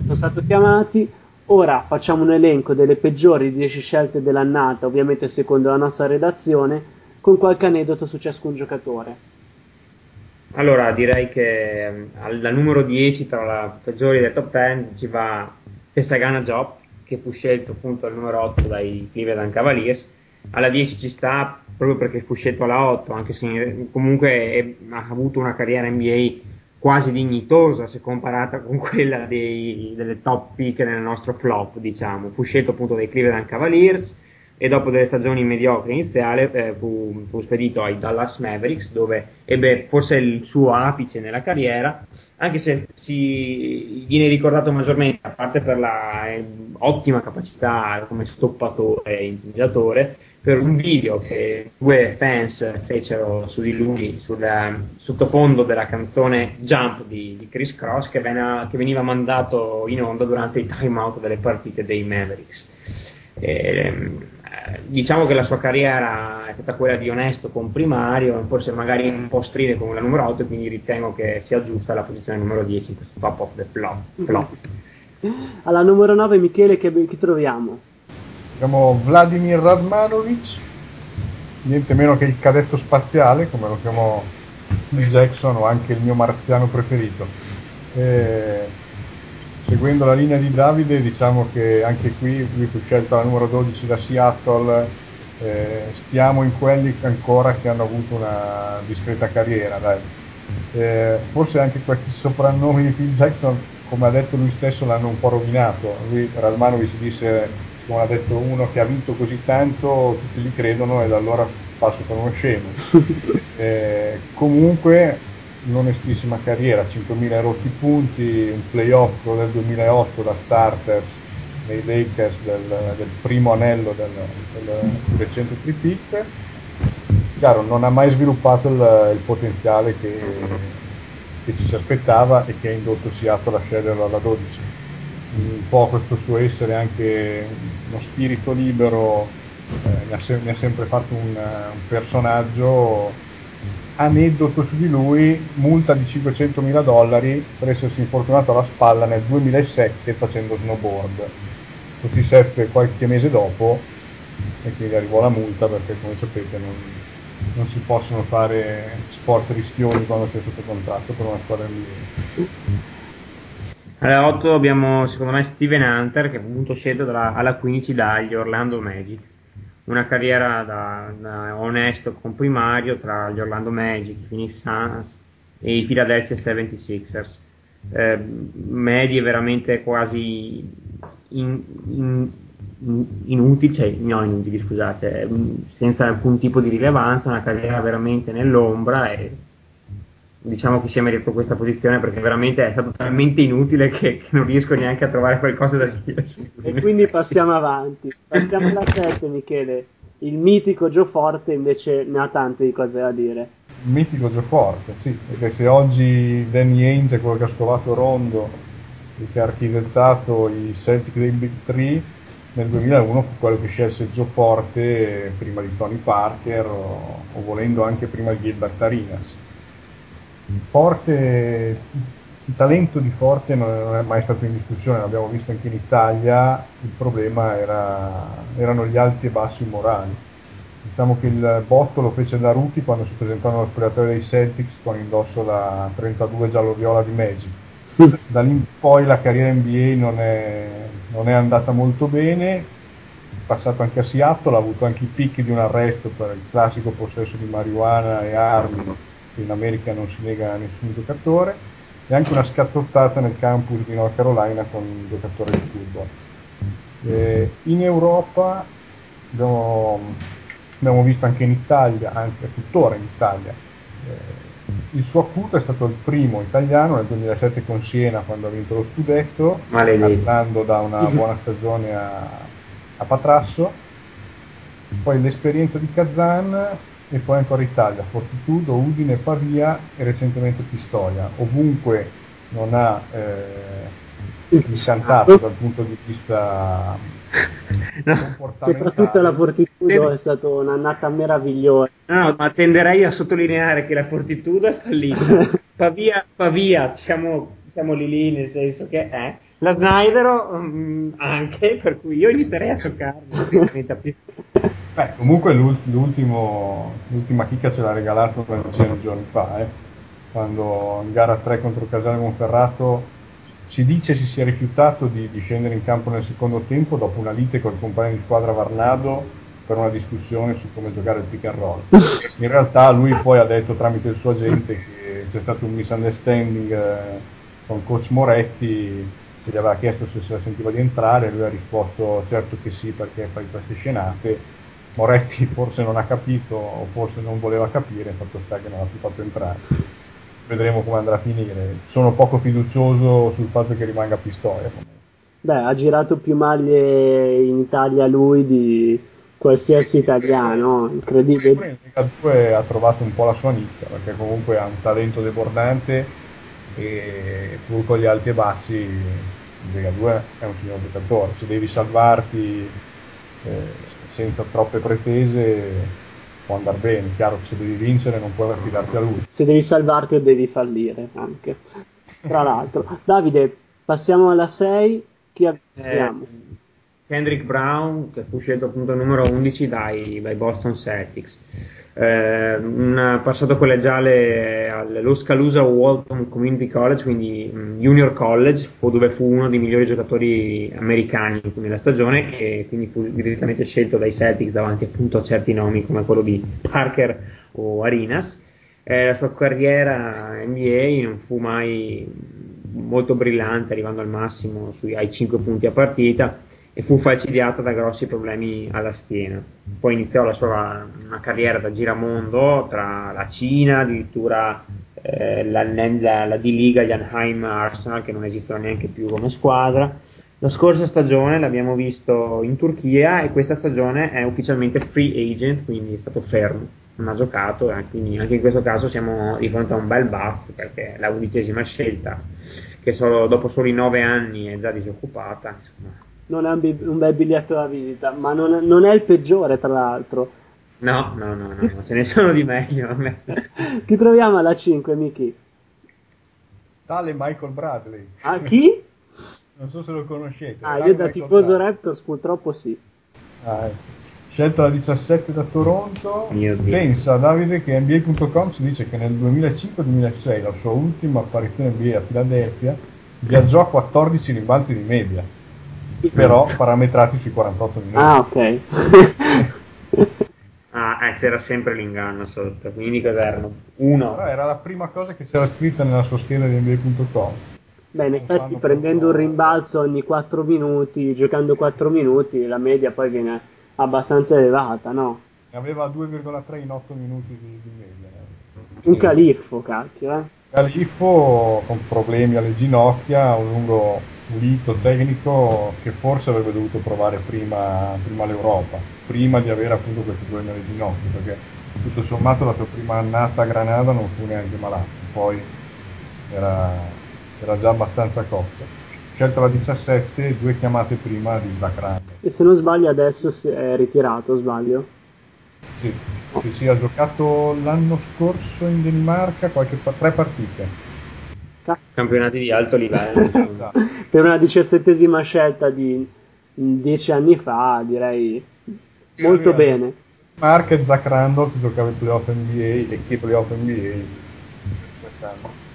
cui sono stati chiamati, ora facciamo un elenco delle peggiori 10 scelte dell'annata, ovviamente secondo la nostra redazione, con qualche aneddoto su ciascun giocatore. Allora, direi che ehm, al numero 10 tra la peggiori del top 10 ci va Pesagana Job, che fu scelto appunto al numero 8 dai Cleveland Cavaliers. Alla 10 ci sta proprio perché fu scelto alla 8, anche se comunque è- ha avuto una carriera NBA quasi dignitosa se comparata con quella dei- delle top pick nel nostro flop, diciamo. Fu scelto appunto dai Cleveland Cavaliers e dopo delle stagioni mediocri iniziali eh, fu, fu spedito ai Dallas Mavericks dove ebbe forse il suo apice nella carriera anche se si viene ricordato maggiormente a parte per la eh, ottima capacità come stoppatore e intimidatore per un video che due fans fecero su di lui sul eh, sottofondo della canzone Jump di, di Chris Cross che, vena- che veniva mandato in onda durante i timeout delle partite dei Mavericks. Eh, diciamo che la sua carriera è stata quella di onesto comprimario, forse magari un po' strile come la numero 8, quindi ritengo che sia giusta la posizione numero 10 in questo top of the flop. flop. Alla numero 9 Michele che, chi troviamo? Abbiamo Vladimir Radmanovic, niente meno che il cadetto spaziale, come lo chiamò Jackson o anche il mio marziano preferito. E, seguendo la linea di Davide, diciamo che anche qui lui fu scelto la numero 12 da Seattle, eh, stiamo in quelli ancora che hanno avuto una discreta carriera, dai. Eh, forse anche questi soprannomi di Phil Jackson, come ha detto lui stesso, l'hanno un po' rovinato. Lui, Radmanovic disse, come ha detto uno che ha vinto così tanto, tutti gli credono e da allora passo per uno scemo. Eh, comunque, un'onestissima carriera, 5.000 rotti punti, un playoff del 2008 da starter nei Lakers del, del primo anello del, del recente tripit. Chiaro, non ha mai sviluppato il, il potenziale che, che, ci si aspettava e che ha indotto Seattle a sceglierlo alla 12. Un po' questo suo essere anche uno spirito libero eh, ne, ha se- ne, ha sempre fatto un, un personaggio aneddoto su di lui, multa di 500.000 dollari per essersi infortunato alla spalla nel 2007 facendo snowboard. Si seppe qualche mese dopo e quindi arrivò la multa perché come sapete non, non si possono fare sport rischiosi quando si è sotto contratto per una squadra NBA. Alla 8 abbiamo secondo me Steven Hunter che appunto scelto dalla, alla 15 dagli Orlando Magic una carriera da, da onesto comprimario tra gli Orlando Magic, i Phoenix Suns e i Philadelphia 76ers. Eh, medie veramente quasi in, in, inutili, cioè no inutili scusate, senza alcun tipo di rilevanza, una carriera veramente nell'ombra e diciamo che si è meritato questa posizione perché veramente è stato talmente inutile che, che non riesco neanche a trovare qualcosa da dire. E quindi passiamo avanti. Passiamo alla 7, Michele. Il mitico Gio Forte invece ne ha tante di cose da dire. Il mitico Gio Forte, sì, perché se oggi Danny Ainge è quello che ha scovato Rondo e che ha architettato i Celtic dei Big 3, nel 2001 fu quello che scelse Gio Forte prima di Tony Parker o, o volendo anche prima di Gilbert Arenas Forte, il talento di Forte non è mai stato in discussione, l'abbiamo visto anche in Italia, il problema era, erano gli alti e bassi morali. Diciamo che il botto lo fece da rookie quando si presentò nello spogliatoio dei Celtics con indosso la 32 giallo-viola di Magic. Da lì in poi la carriera NBA non è, non è andata molto bene, è passato anche a Seattle, ha avuto anche i picchi di un arresto per il classico possesso di marijuana e armi che in America non si nega a nessun giocatore, e anche una scattottata nel campus di North Carolina con un giocatore di football. Eh, in Europa abbiamo, abbiamo, visto anche in Italia, anche tuttora in Italia, eh, il suo acuto è stato il primo italiano nel 2007 con Siena quando ha vinto lo scudetto, arrivando da una buona stagione a, a Patrasso. Poi l'esperienza di Kazan e poi ancora Italia, Fortitudo, Udine, Pavia e recentemente Pistoia. Ovunque non ha eh, incantato dal punto di vista no, soprattutto la Fortitudo è stata un'annata meravigliosa. No, ma tenderei a sottolineare che la Fortitudo è fallita. Pavia, Pavia siamo, siamo lì lì nel senso che è. Eh, la Snyder um, anche, per cui io inizierei a toccarmi. Beh, comunque l'ultima chicca ce l'ha regalato una decina di giorni fa, eh? quando in gara 3 contro Casale Monferrato si dice si sia rifiutato di, di, scendere in campo nel secondo tempo dopo una lite col compagno di squadra Varnado per una discussione su come giocare il pick and roll. In realtà lui poi ha detto tramite il suo agente che c'è stato un misunderstanding eh, con coach Moretti gli aveva chiesto se se la sentiva di entrare, lui ha risposto certo che sì perché fai queste scenate, Moretti forse non ha capito o forse non voleva capire, fatto sta che non ha più fatto entrare. Vedremo come andrà a finire. Sono poco fiducioso sul fatto che rimanga Pistoia. Beh, ha girato più maglie in Italia lui di qualsiasi italiano, incredibile. In Lega 2 ha trovato un po' la sua nicchia, perché comunque ha un talento debordante e pur con gli alti e bassi in Lega 2 è un signor giocatore, se devi salvarti eh, senza troppe pretese può andare bene, chiaro che se devi vincere non puoi affidarti a lui. Se devi salvarti o devi fallire anche. Tra l'altro, Davide, passiamo alla 6, chi abbiamo? Eh, Kendrick Brown, che fu scelto appunto numero 11 dai, dai Boston Celtics. Eh, un passato collegiale allo Scaluzza Walton Community College, quindi um, Junior College, dove fu uno dei migliori giocatori americani nella stagione e quindi fu direttamente scelto dai Celtics davanti appunto a certi nomi come quello di Parker o Arinas. Eh, la sua carriera NBA non fu mai molto brillante, arrivando al massimo sui, ai 5 punti a partita e fu falcidiata da grossi problemi alla schiena. Poi iniziò la sua carriera da giramondo tra la Cina, addirittura eh, la, la, la D-Liga, gli Anaheim Arsenal, che non esistono neanche più come squadra. La scorsa stagione l'abbiamo visto in Turchia e questa stagione è ufficialmente free agent, quindi è stato fermo, non ha giocato, e quindi anche in questo caso siamo di fronte a un bel bust perché la undicesima scelta, che solo, dopo soli nove anni è già disoccupata, insomma, non è un, bi- un bel biglietto da visita, ma non è, non è, il peggiore, tra l'altro. No, no, no, no, ce ne sono di meglio. chi troviamo alla 5, Miki? Tale Michael Bradley. Ah, chi? non so se lo conoscete. Ah, io da Michael tifoso Bradley. Raptors purtroppo sì. Ah, ecco. Scelto la 17 da Toronto, pensa Davide che NBA.com ci dice che nel 2005-2006, la sua ultima apparizione NBA a Filadelfia, viaggiò a 14 rimbalzi di media però parametrati sui 48 minuti. Ah, ok. ah, eh, c'era sempre l'inganno sotto, quindi cos'erano? Uno. Però era la prima cosa che c'era scritta nella sua scheda di NBA.com. Beh, in effetti prendendo un rimbalzo ogni 4 minuti, giocando 4 minuti, la media poi viene abbastanza elevata, no? Aveva 2,3 in 8 minuti di, di media. Un califfo, cacchio, eh? Califfo con problemi alle ginocchia, un lungo pulito tecnico che forse avrebbe dovuto provare prima, prima l'Europa, prima di avere appunto questi problemi alle ginocchia, perché tutto sommato la sua prima annata a Granada non fu neanche malato, poi era, era già abbastanza cotto. Scelta la 17, due chiamate prima di Zacran. E se non sbaglio adesso è ritirato, sbaglio? Sì, sì, sì, ha giocato l'anno scorso in Danimarca qualche, tre partite campionati di alto livello. Esatto. per una diciassettesima scelta di dieci anni fa, direi molto bene. Mark e Zach Randolph giocava i playoff NBA e chi playoff NBA quest'anno.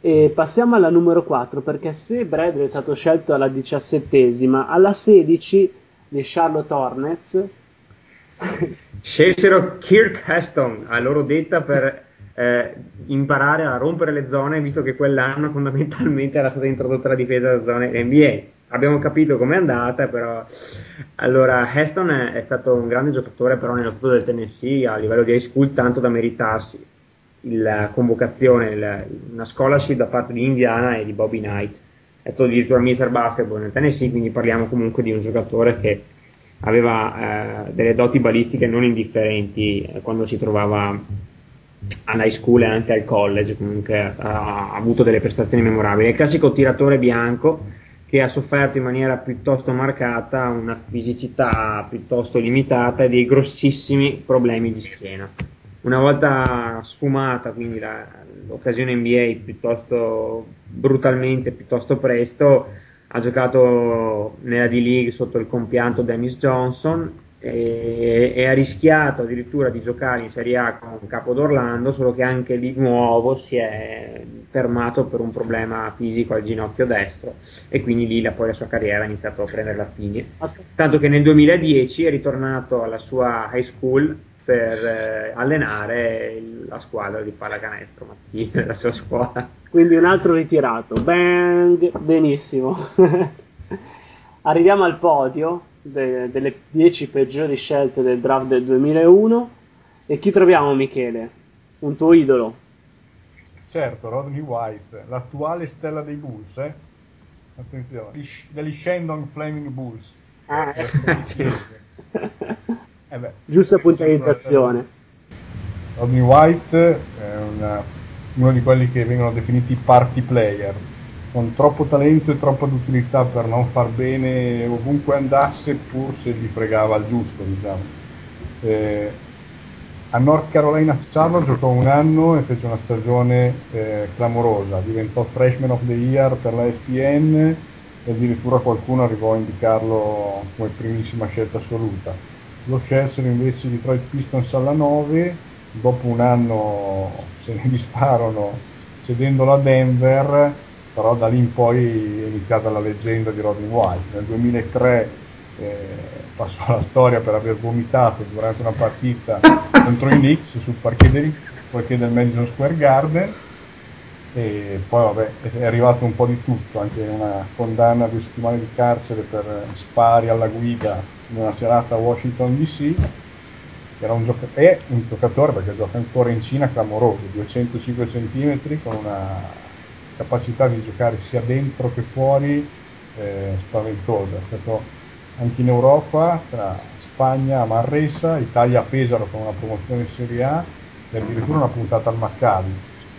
E passiamo alla numero 4 perché se Bradley è stato scelto alla diciassettesima, alla 16 di Charlotte Hornets scelsero Kirk Heston a loro detta per eh, imparare a rompere le zone, visto che quell'anno fondamentalmente era stata introdotta la difesa da zone NBA. Abbiamo capito com'è andata, però allora Heston è, è stato un grande giocatore però nello stato del Tennessee a livello di high school, tanto da meritarsi la convocazione, il, una scholarship da parte di Indiana e di Bobby Knight. È stato addirittura Mr. Basketball nel Tennessee, quindi parliamo comunque di un giocatore che aveva eh, delle doti balistiche non indifferenti eh, quando si trovava all'high school e anche al college comunque ha, ha, avuto delle prestazioni memorabili. È il classico tiratore bianco che ha sofferto in maniera piuttosto marcata una fisicità piuttosto limitata e dei grossissimi problemi di schiena. Una volta sfumata quindi la, l'occasione NBA piuttosto brutalmente, piuttosto presto, ha giocato nella D-League sotto il compianto Dennis Johnson e, ha rischiato addirittura di giocare in Serie A con Capodorlando, solo che anche di nuovo si è fermato per un problema fisico al ginocchio destro e quindi lì la, poi la sua carriera ha iniziato a prendere la fine. Tanto che nel 2010 è ritornato alla sua high school per eh, allenare la squadra di pallacanestro mattino della sua scuola. Quindi un altro ritirato. Bang, benissimo. Arriviamo al podio de- delle 10 peggiori scelte del draft del 2001. E chi troviamo, Michele? Un tuo idolo? Certo, Rodney White, l'attuale stella dei Bulls, eh? Attenzione, degli Shandong Flaming Bulls. Ah, eh, sì. eh beh, Giusta puntualizzazione. Rodney White è una, uno di quelli che vengono definiti party player, con troppo talento e troppa utilità per non far bene ovunque andasse, pur se gli fregava il giusto, diciamo. Eh, a North Carolina Charlotte giocò un anno e fece una stagione eh, clamorosa, diventò Freshman of the Year per la ESPN e addirittura qualcuno arrivò a indicarlo come primissima scelta assoluta. Lo scelsero invece i Detroit Pistons alla 9, dopo un anno se ne disparono cedendolo a Denver, però da lì in poi è iniziata la leggenda di Robin White. Nel 2003 eh, passò alla storia per aver vomitato durante una partita contro i Knicks sul parquet del, parquet del Madison Square Garden e poi vabbè è arrivato un po' di tutto, anche una condanna a due settimane di carcere per spari alla guida in una serata a Washington DC. Era un gioca- è un giocatore perché gioca ancora in Cina clamoroso, 205 cm con una capacità di giocare sia dentro che fuori eh, spaventosa. È stato anche in Europa, tra Spagna a Marresa, Italia a Pesaro con una promozione in Serie A e addirittura una puntata al Maccabi.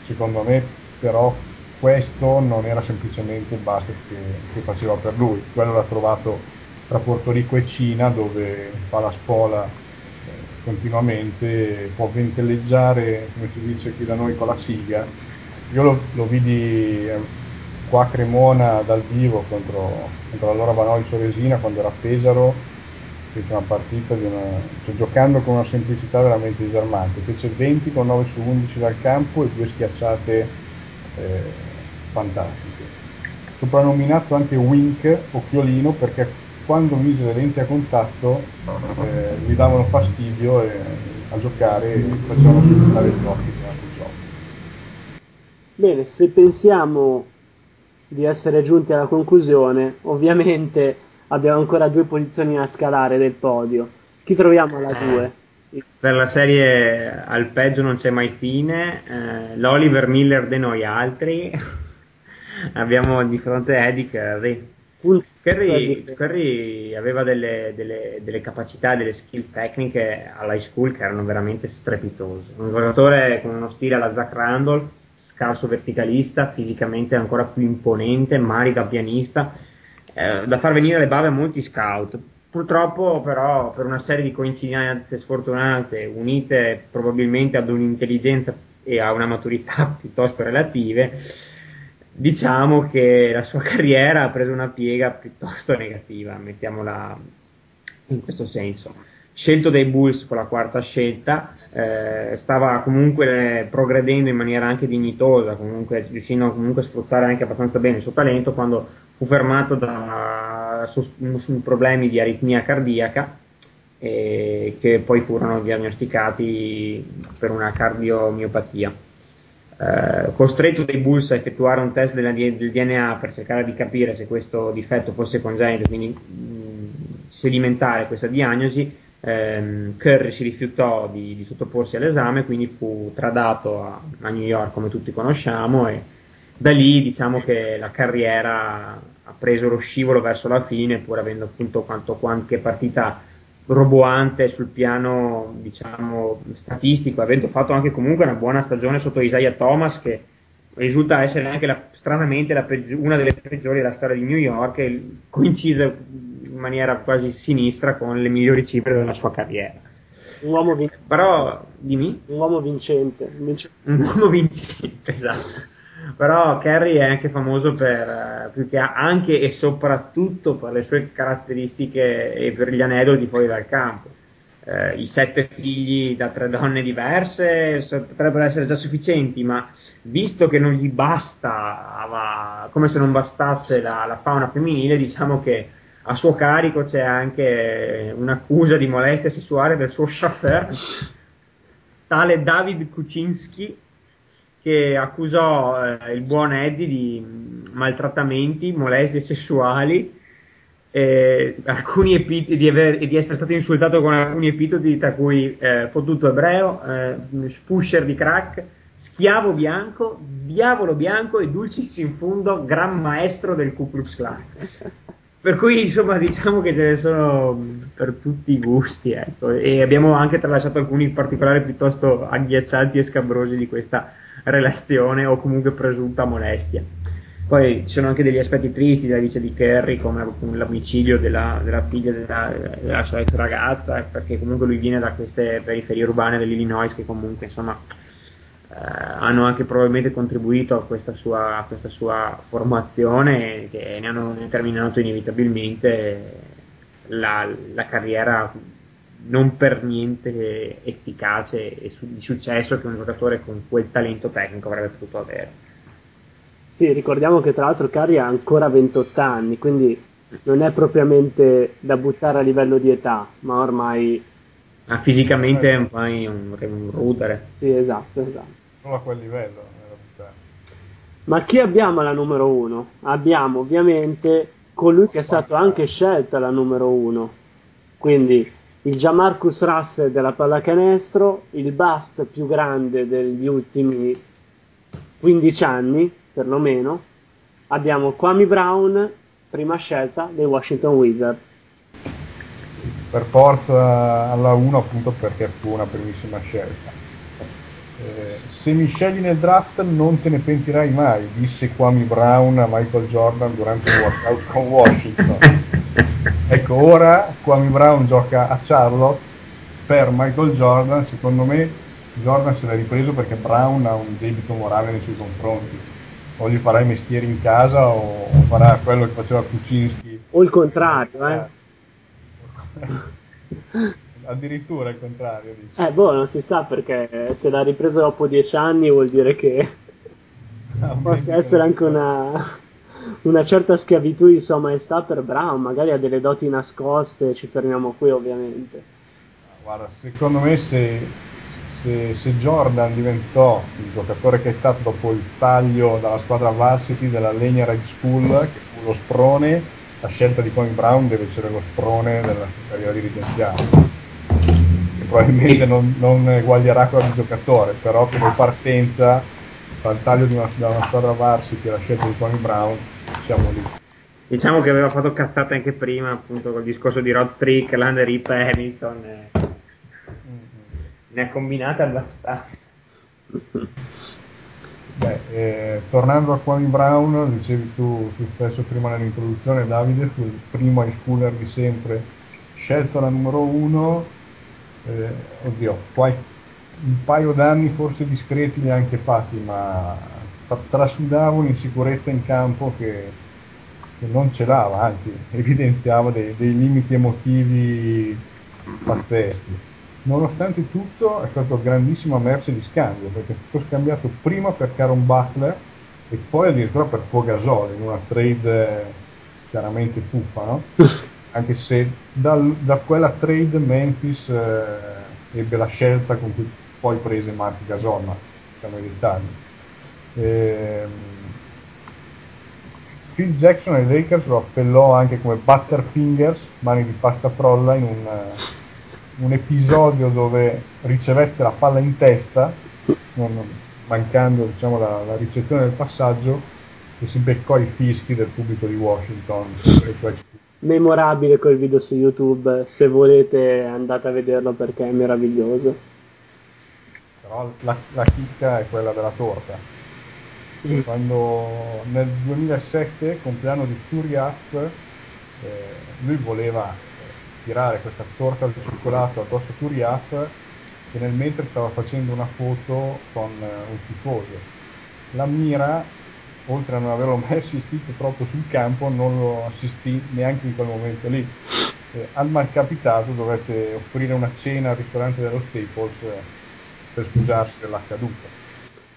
Secondo me però questo non era semplicemente il basket che, che faceva per lui, quello l'ha trovato tra Porto Rico e Cina dove fa la spola eh, continuamente, può ventelleggiare, come si dice qui da noi, con la siga. Io lo, lo vidi eh, qua a Cremona dal vivo contro, contro l'allora Vanoi Soresina quando era a Pesaro, fece una partita una, cioè, giocando con una semplicità veramente disarmante, fece 20 con 9 su 11 dal campo e due schiacciate eh, fantastiche. Soprannominato anche Wink, occhiolino, perché quando mise le lenti a contatto eh, mi davano fastidio eh, a giocare e facevano sbucare gli occhi durante il gioco. Bene, se pensiamo di essere giunti alla conclusione, ovviamente abbiamo ancora due posizioni a scalare del podio. Chi troviamo alla 2? Per la serie al peggio non c'è mai fine, eh, l'Oliver Miller de noi altri, abbiamo di fronte Eddie Curry. Curry, Curry aveva delle, delle, delle, capacità, delle skill tecniche all'high school che erano veramente strepitose. Un giocatore con uno stile alla Zach Randall, scarso verticalista, fisicamente ancora più imponente, mari da pianista, eh, da far venire le bave a molti scout. Purtroppo però per una serie di coincidenze sfortunate, unite probabilmente ad un'intelligenza e a una maturità piuttosto relative, diciamo che la sua carriera ha preso una piega piuttosto negativa, mettiamola in questo senso. Scelto dai Bulls con la quarta scelta, eh, stava comunque progredendo in maniera anche dignitosa, comunque, riuscendo comunque a sfruttare anche abbastanza bene il suo talento quando fu fermato da problemi di aritmia cardiaca eh, che poi furono diagnosticati per una cardiomiopatia. Eh, costretto dai Bulls a effettuare un test della, del DNA per cercare di capire se questo difetto fosse congenito, quindi mh, sedimentare questa diagnosi, ehm, Curry si rifiutò di, di, sottoporsi all'esame, quindi fu tradato a, a, New York come tutti conosciamo e da lì diciamo che la carriera ha preso lo scivolo verso la fine pur avendo appunto quanto, qualche partita roboante sul piano diciamo statistico, avendo fatto anche comunque una buona stagione sotto Isaiah Thomas che risulta essere anche la, stranamente la peggi- una delle peggiori della storia di New York e coincise in maniera quasi sinistra con le migliori cifre della sua carriera. Un uomo vincente. Però, dimmi? Un uomo vincente. Vinc- un uomo vincente, esatto però Kerry è anche famoso per più che anche e soprattutto per le sue caratteristiche e per gli aneddoti fuori dal campo. Eh, I sette figli da tre donne diverse potrebbero essere già sufficienti, ma visto che non gli basta, come se non bastasse la, la fauna femminile, diciamo che a suo carico c'è anche un'accusa di molestia sessuale del suo chauffeur, tale David Kuczynski, che accusò eh, il buon Eddie di maltrattamenti, molestie sessuali, eh, epitodi, di, aver, di, essere stato insultato con alcuni epitodi, tra cui eh, fottuto ebreo, eh, pusher di crack, schiavo bianco, diavolo bianco e dulcis in fundo, gran maestro del Ku Klux Klan. Per cui insomma diciamo che ce ne sono per tutti i gusti, ecco. e abbiamo anche tralasciato alcuni particolari piuttosto agghiaccianti e scabrosi di questa relazione o comunque presunta molestia. Poi ci sono anche degli aspetti tristi della vita di Kerry, come l'omicidio della, della figlia della, della, sua ex ragazza, perché comunque lui viene da queste periferie urbane dell'Illinois che comunque insomma hanno anche probabilmente contribuito a questa sua, a questa sua formazione che ne hanno determinato inevitabilmente la, la carriera non per niente efficace e su, di successo che un giocatore con quel talento tecnico avrebbe potuto avere. Sì, ricordiamo che tra l'altro Curry ha ancora 28 anni, quindi non è propriamente da buttare a livello di età, ma ormai... Ah, fisicamente è un, un, un rudere. Sì, esatto, esatto. Solo a quel livello. Ma chi abbiamo alla numero uno? Abbiamo ovviamente colui che è stato anche scelto alla numero uno. Quindi il Jamarcus Russell della pallacanestro, il bust più grande degli ultimi 15 anni, perlomeno. Abbiamo Kwame Brown, prima scelta dei Washington Wizards. Per forza alla 1 appunto perché fu una primissima scelta. Eh, se mi scegli nel draft non te ne pentirai mai, disse Kwame Brown a Michael Jordan durante il workout con Washington. Ecco, ora Kwame Brown gioca a Charlotte per Michael Jordan, secondo me Jordan se l'ha ripreso perché Brown ha un debito morale nei suoi confronti. O gli farà i mestieri in casa o, farà quello che faceva Kuczynski. O il contrario, eh. Addirittura il contrario. Dice. Eh, boh, non si sa perché se l'ha ripreso dopo dieci anni vuol dire che ah, possa essere anche una una certa schiavitù di Sua Maestà per Brown, magari ha delle doti nascoste, ci fermiamo qui ovviamente. Guarda, secondo me se, se, se, Jordan diventò il giocatore che è stato dopo il taglio dalla squadra varsity della Legna Red School, che fu lo sprone, la scelta di Connie Brown deve essere lo sprone della carriera dirigenziale. Probabilmente non, non eguaglierà quello di giocatore, però come partenza dal taglio di una, da una squadra varsity la scelta di Tony Brown siamo lì. Diciamo che aveva fatto cazzate anche prima appunto col discorso di Rod Strickland, Rip Hamilton e... mm-hmm. ne ha combinate abbastanza. Beh, eh, tornando a Kwame Brown, dicevi tu, tu stesso prima nell'introduzione, Davide, fu il primo high schooler di sempre, scelto la numero uno, eh, oddio, qualche un paio d'anni forse discreti li ha anche fatti, ma trasudava un'insicurezza in campo che, che non celava, anzi evidenziava dei, dei limiti emotivi pazzeschi. Nonostante tutto è stato grandissima merce di scambio, perché è stato scambiato prima per Caron Butler e poi addirittura per Pogasol in una trade chiaramente fuffa, no? Anche se dal, da quella trade Memphis eh, ebbe la scelta con cui poi prese Mark Gasol, ma siamo in Italia. Ehm, Phil Jackson ai Lakers lo appellò anche come Butterfingers, mani di pasta frolla, in un, un episodio dove ricevette la palla in testa, non, mancando diciamo, la, la, ricezione del passaggio, e si beccò i fischi del pubblico di Washington. Memorabile quel video su YouTube, se volete andate a vederlo perché è meraviglioso però la, la chicca è quella della torta. Mm. Quando nel 2007, compleanno di Furiaf, eh, lui voleva eh, tirare questa torta al cioccolato addosso a Furiaf che nel mentre stava facendo una foto con eh, un tifoso. La mira, oltre a non averlo mai assistito troppo sul campo, non lo assistì neanche in quel momento lì. Eh, al malcapitato dovette offrire una cena al ristorante dello Staples eh, per scusarsi dell'accaduto.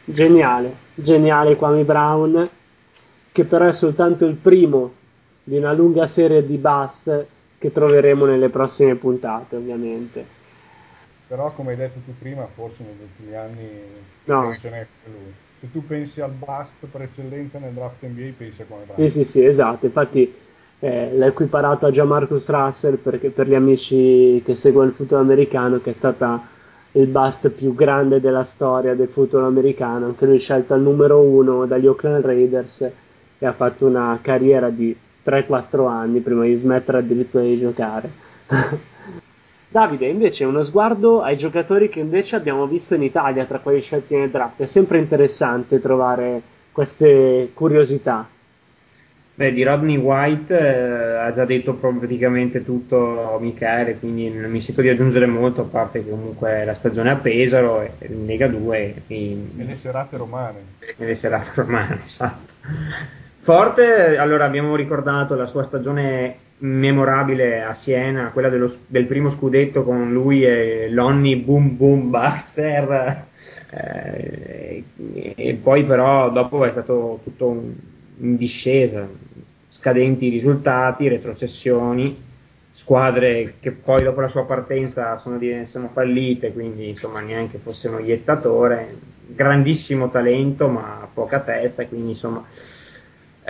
Geniale, geniale Kwame Brown, che però è soltanto il primo di una lunga serie di bust che troveremo nelle prossime puntate, ovviamente. Però, come hai detto tu prima, forse negli ultimi anni no. non ce n'è lui. Se tu pensi al bust per eccellenza nel draft NBA, pensi a come Brown. Sì, sì, sì, esatto. Infatti eh, l'ha equiparato a Jamarcus Russell perché per gli amici che seguono il futuro americano, che è stata il bust più grande della storia del football americano, anche lui scelto al numero uno dagli Oakland Raiders e ha fatto una carriera di 3-4 anni prima di smettere addirittura di giocare. Davide, invece, uno sguardo ai giocatori che invece abbiamo visto in Italia tra quelli scelti nel draft. È sempre interessante trovare queste curiosità. Beh, di Rodney White eh, ha già detto praticamente tutto Michele, quindi non mi sento di aggiungere molto, a parte che comunque la stagione a Pesaro è in Lega 2 e le serate romane. E le serate romane, esatto. Forte, allora abbiamo ricordato la sua stagione memorabile a Siena, quella dello, del primo scudetto con lui e Lonnie Boom Boom Baxter, eh, e poi però dopo è stato tutto un, in discesa, scadenti risultati, retrocessioni, squadre che poi dopo la sua partenza sono, sono fallite, quindi insomma neanche fosse uno iettatore, grandissimo talento ma poca testa, quindi insomma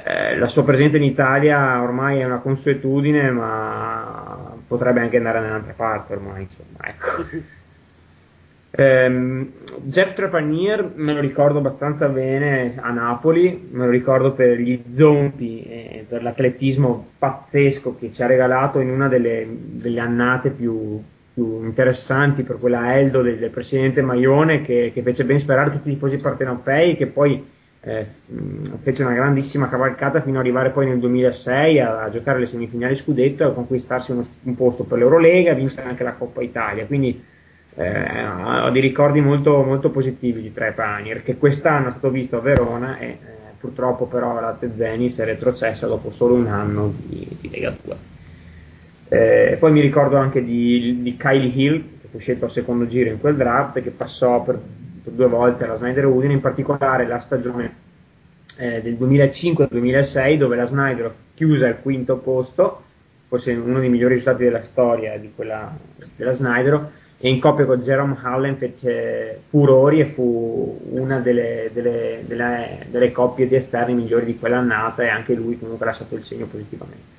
eh, la sua presenza in Italia ormai è una consuetudine, ma potrebbe anche andare nell'altra parte ormai, insomma, ecco. Um, Jeff Trepanier me lo ricordo abbastanza bene a Napoli, me lo ricordo per gli zompi e per l'atletismo pazzesco che ci ha regalato in una delle, delle annate più, più, interessanti per quella Eldo del, del presidente Maione che, che, fece ben sperare tutti i tifosi partenopei che poi eh, fece una grandissima cavalcata fino ad arrivare poi nel 2006 a, a giocare le semifinali scudetto e a conquistarsi uno, un posto per l'Eurolega e vincere anche la Coppa Italia. Quindi eh, ho dei ricordi molto, molto positivi di Trepanier che quest'anno è stato visto a Verona e eh, purtroppo però la Tezenis è retrocessa dopo solo un anno di, di Lega 2 eh, poi mi ricordo anche di, di, Kylie Hill che fu scelto al secondo giro in quel draft che passò per due volte alla Snyder Udine in particolare la stagione eh, del 2005-2006 dove la Snyder chiuse al quinto posto forse uno dei migliori risultati della storia di quella, della Snyder e in coppia con Jerome Allen fece furori e fu una delle, delle, delle, delle, coppie di esterni migliori di quell'annata e anche lui comunque ha lasciato il segno positivamente.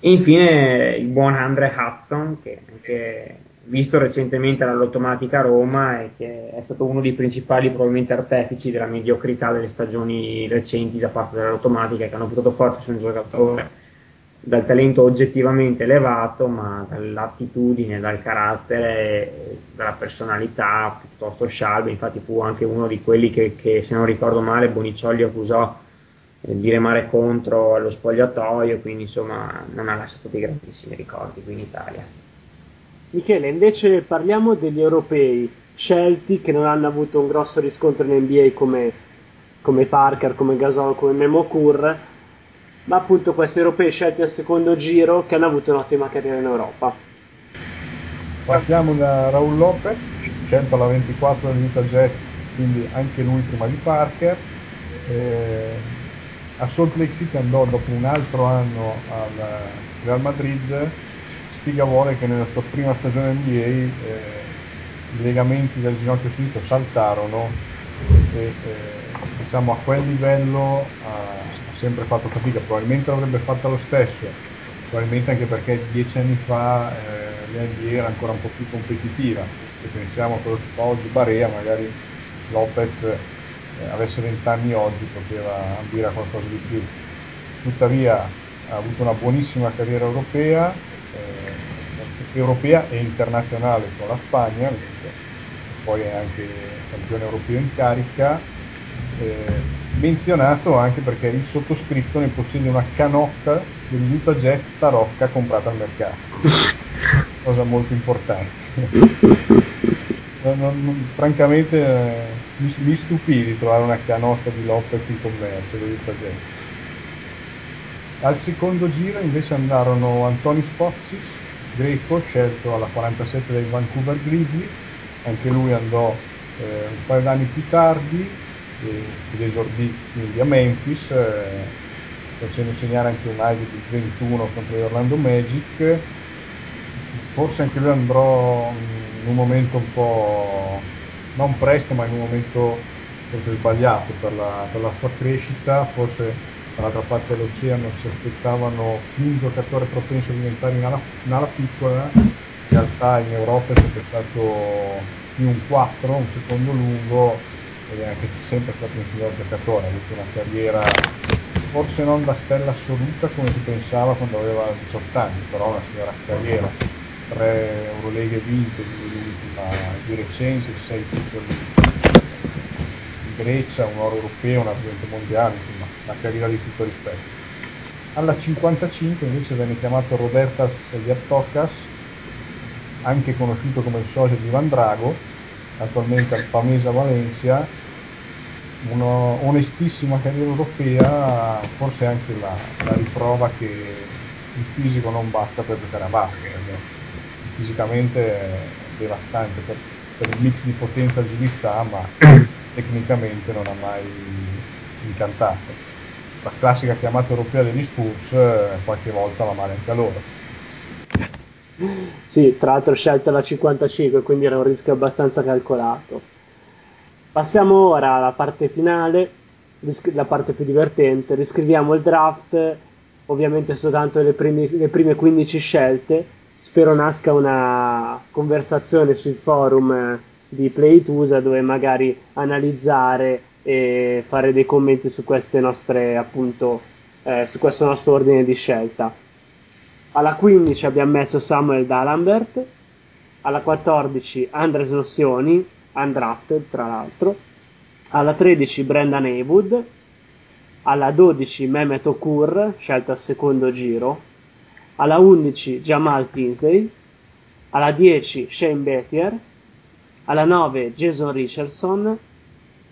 E infine il buon Andre Hudson che anche visto recentemente all'Automatica Roma e che è stato uno dei principali probabilmente artefici della mediocrità delle stagioni recenti da parte dell'Automatica che hanno potuto forte su un giocatore dal talento oggettivamente elevato, ma dall'attitudine, dal carattere, dalla personalità piuttosto scialbe. Infatti, fu anche uno di quelli che, che se non ricordo male, Boniciolli accusò eh, di remare contro allo spogliatoio. Quindi, insomma, non ha lasciato dei grandissimi ricordi qui in Italia. Michele, invece parliamo degli europei scelti che non hanno avuto un grosso riscontro in NBA come, come Parker, come Gasol, come Memo Kur ma appunto questi europei scelti al secondo giro che hanno avuto un'ottima carriera in Europa. Partiamo da Raul Lopez, scelto alla 24 dell'Utah Jazz, quindi anche lui prima di Parker. Eh, a Salt Lake City andò dopo un altro anno al Real Madrid. Vuole che nella sua prima stagione NBA eh, i legamenti del ginocchio sinistro saltarono e eh, diciamo a quel livello sempre fatto fatica, probabilmente l'avrebbe fatta lo stesso, probabilmente anche perché dieci anni fa eh, l'NBA era ancora un po' più competitiva, se pensiamo a quello che fa oggi Barea, magari Lopez eh, avesse 20 anni oggi poteva ambire a qualcosa di più. Tuttavia ha avuto una buonissima carriera europea, europea e internazionale con la Spagna, poi è anche campione europeo in carica. Eh, menzionato anche perché il sottoscritto ne possiede una canotta dell'Utah Jazz tarocca comprata al mercato cosa molto importante non, non, francamente eh, mi, mi, stupì di trovare una canotta di Lopez in commercio dell'Utah Jazz al secondo giro invece andarono Antoni Spozzi greco scelto alla 47 dai Vancouver Grizzlies. Anche lui andò eh, un paio d'anni più tardi ed esordì quindi a Memphis eh, facendo segnare anche un Ivy di 21 contro gli Orlando Magic. Forse anche lui andrò in un momento un po' non presto ma in un momento forse sbagliato per la, per la sua crescita. Forse dall'altra parte dell'oceano si aspettavano un giocatore propenso a diventare in ala, in ala piccola. In realtà in Europa è sempre stato più un 4 un secondo lungo ed è anche sempre stato un signor giocatore, ha avuto una carriera forse non da stella assoluta come si pensava quando aveva 18 anni, però una signora carriera, tre Euroleghe vinte l'ultima di recente, sei titoli in Grecia, un oro europeo, un argento mondiale, una carriera di tutto rispetto. Alla 55 invece venne chiamato Robertas Yattokas, anche conosciuto come il socio di Ivan Drago, attualmente al Pamesa Valencia, una onestissima carriera europea, forse anche la, la riprova che il fisico non basta per giocare a basket, fisicamente è devastante per, per il mix di potenza e agilità, ma tecnicamente non ha mai incantato. La classica chiamata europea degli Spurs eh, qualche volta va male anche a loro. Sì, tra l'altro scelta la 55, quindi era un rischio abbastanza calcolato. Passiamo ora alla parte finale, la parte più divertente. Riscriviamo il draft, ovviamente soltanto le, primi- le prime 15 scelte. Spero nasca una conversazione sui forum eh, di Playtusa dove magari analizzare e fare dei commenti su queste nostre appunto eh, su questo nostro ordine di scelta. Alla 15 abbiamo messo Samuel D'Alambert, alla 14 Andres Nossioni, undrafted tra l'altro, alla 13 Brendan Haywood, alla 12 Mehmet Okur, scelto al secondo giro, alla 11 Jamal Tinsley, alla 10 Shane Bettier, alla 9 Jason Richardson,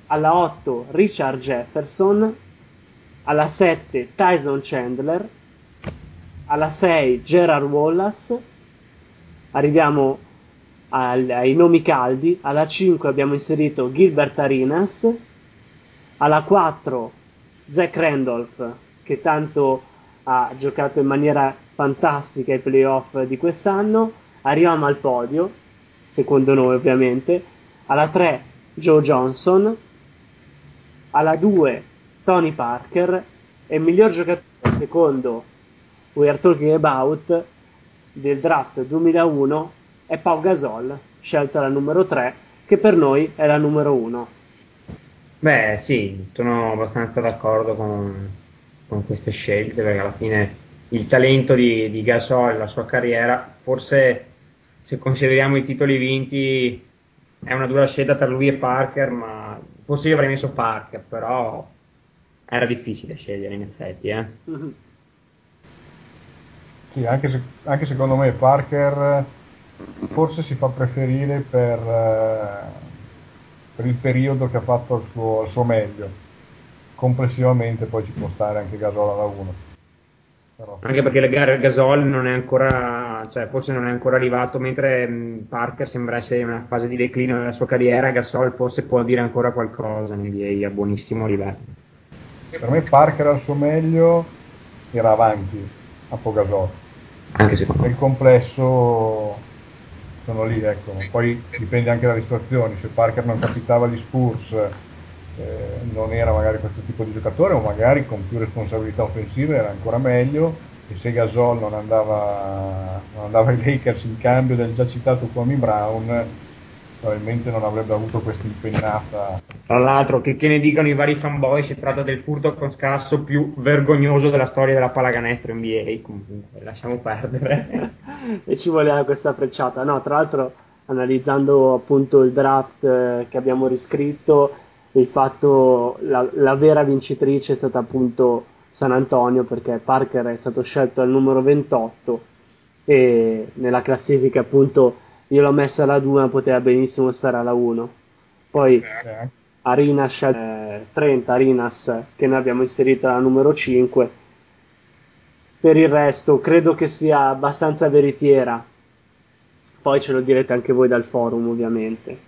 alla 8 Richard Jefferson, alla 7 Tyson Chandler, alla 6 Gerard Wallace, arriviamo al- ai nomi caldi, alla 5 abbiamo inserito Gilbert Arenas, alla 4 Zach Randolph che tanto ha giocato in maniera fantastica i playoff di quest'anno, arriviamo al podio, secondo noi ovviamente, alla 3 Joe Johnson, alla 2 Tony Parker e miglior giocatore secondo We Are Talking About del draft 2001 è Pau Gasol, scelta la numero 3, che per noi è la numero 1. Beh, sì, sono abbastanza d'accordo con, con queste scelte perché alla fine il talento di, di Gasol, la sua carriera, forse se consideriamo i titoli vinti è una dura scelta per lui e Parker, ma forse io avrei messo Parker, però era difficile scegliere in effetti. Eh. Sì, anche, se- anche secondo me Parker forse si fa preferire per, eh, per il periodo che ha fatto al suo, al suo meglio. Complessivamente poi ci può stare anche Gasol alla 1. Però, Anche perché la gara Gasol non è ancora, cioè forse non è ancora arrivato, mentre mh, Parker sembra essere in una fase di declino della sua carriera, Gasol forse può dire ancora qualcosa in NBA a buonissimo livello. per me Parker al suo meglio era avanti a Pogasol. Anche secondo me. Nel complesso sono lì, ecco. Poi dipende anche dalle situazioni, se Parker non capitava agli Spurs eh, non era magari questo tipo di giocatore o magari con più responsabilità offensive era ancora meglio e se Gasol non andava, non andava ai Lakers in cambio del già citato Kwame Brown probabilmente non avrebbe avuto questa impennata Tra l'altro, che, che ne dicano i vari fanboy, si tratta del furto con scasso più vergognoso della storia della pallacanestro NBA. Comunque, lasciamo perdere. e ci voleva questa frecciata. No, tra l'altro, analizzando appunto il draft eh, che abbiamo riscritto, il fatto, la, la vera vincitrice è stata appunto San Antonio perché Parker è stato scelto al numero 28 e nella classifica appunto io l'ho messa alla 2 ma poteva benissimo stare alla 1. Poi eh, Arinas eh, 30 Arinas che noi abbiamo inserito alla numero 5 per il resto credo che sia abbastanza veritiera. Poi ce lo direte anche voi dal forum ovviamente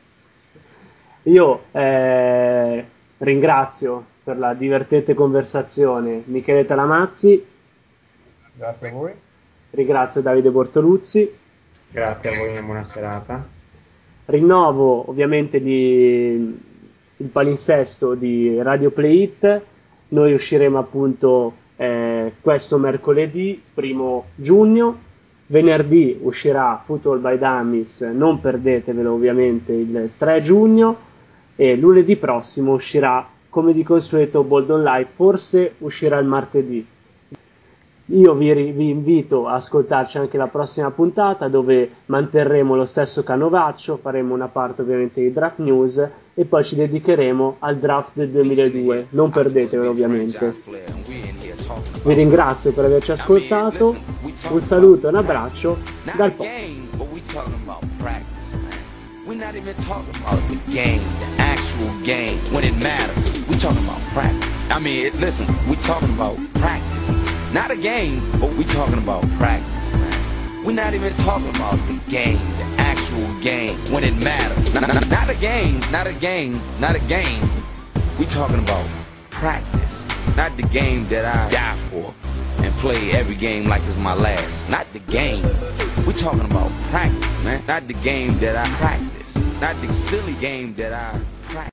io eh, ringrazio per la divertente conversazione Michele Talamazzi grazie a voi ringrazio Davide Bortoluzzi Grazie a voi, una buona serata. rinnovo ovviamente di- il palinsesto di Radio Play It. Noi usciremo appunto eh, questo mercoledì, primo giugno. Venerdì uscirà Football by Dummies, non perdetevelo ovviamente il 3 giugno. E lunedì prossimo uscirà come di consueto Bold Live, forse uscirà il martedì. io vi, vi, invito a ascoltarci anche la prossima puntata dove manterremo lo stesso canovaccio, faremo una parte ovviamente di draft news e poi ci dedicheremo al draft del 2002. Non perdetevelo ovviamente. Vi ringrazio per averci ascoltato, un saluto e un abbraccio dal We're not even talking about the game, the actual game, when it matters. We're talking about practice. I mean, listen, we're talking about practice. Not a game, but we're talking about practice, man. We're not even talking about the game, the actual game, when it matters. Not, not, not a game, not a game, not a game. We're talking about practice. Not the game that I die for and play every game like it's my last. Not the game. We're talking about practice, man. Not the game that I practice. Not the silly game that I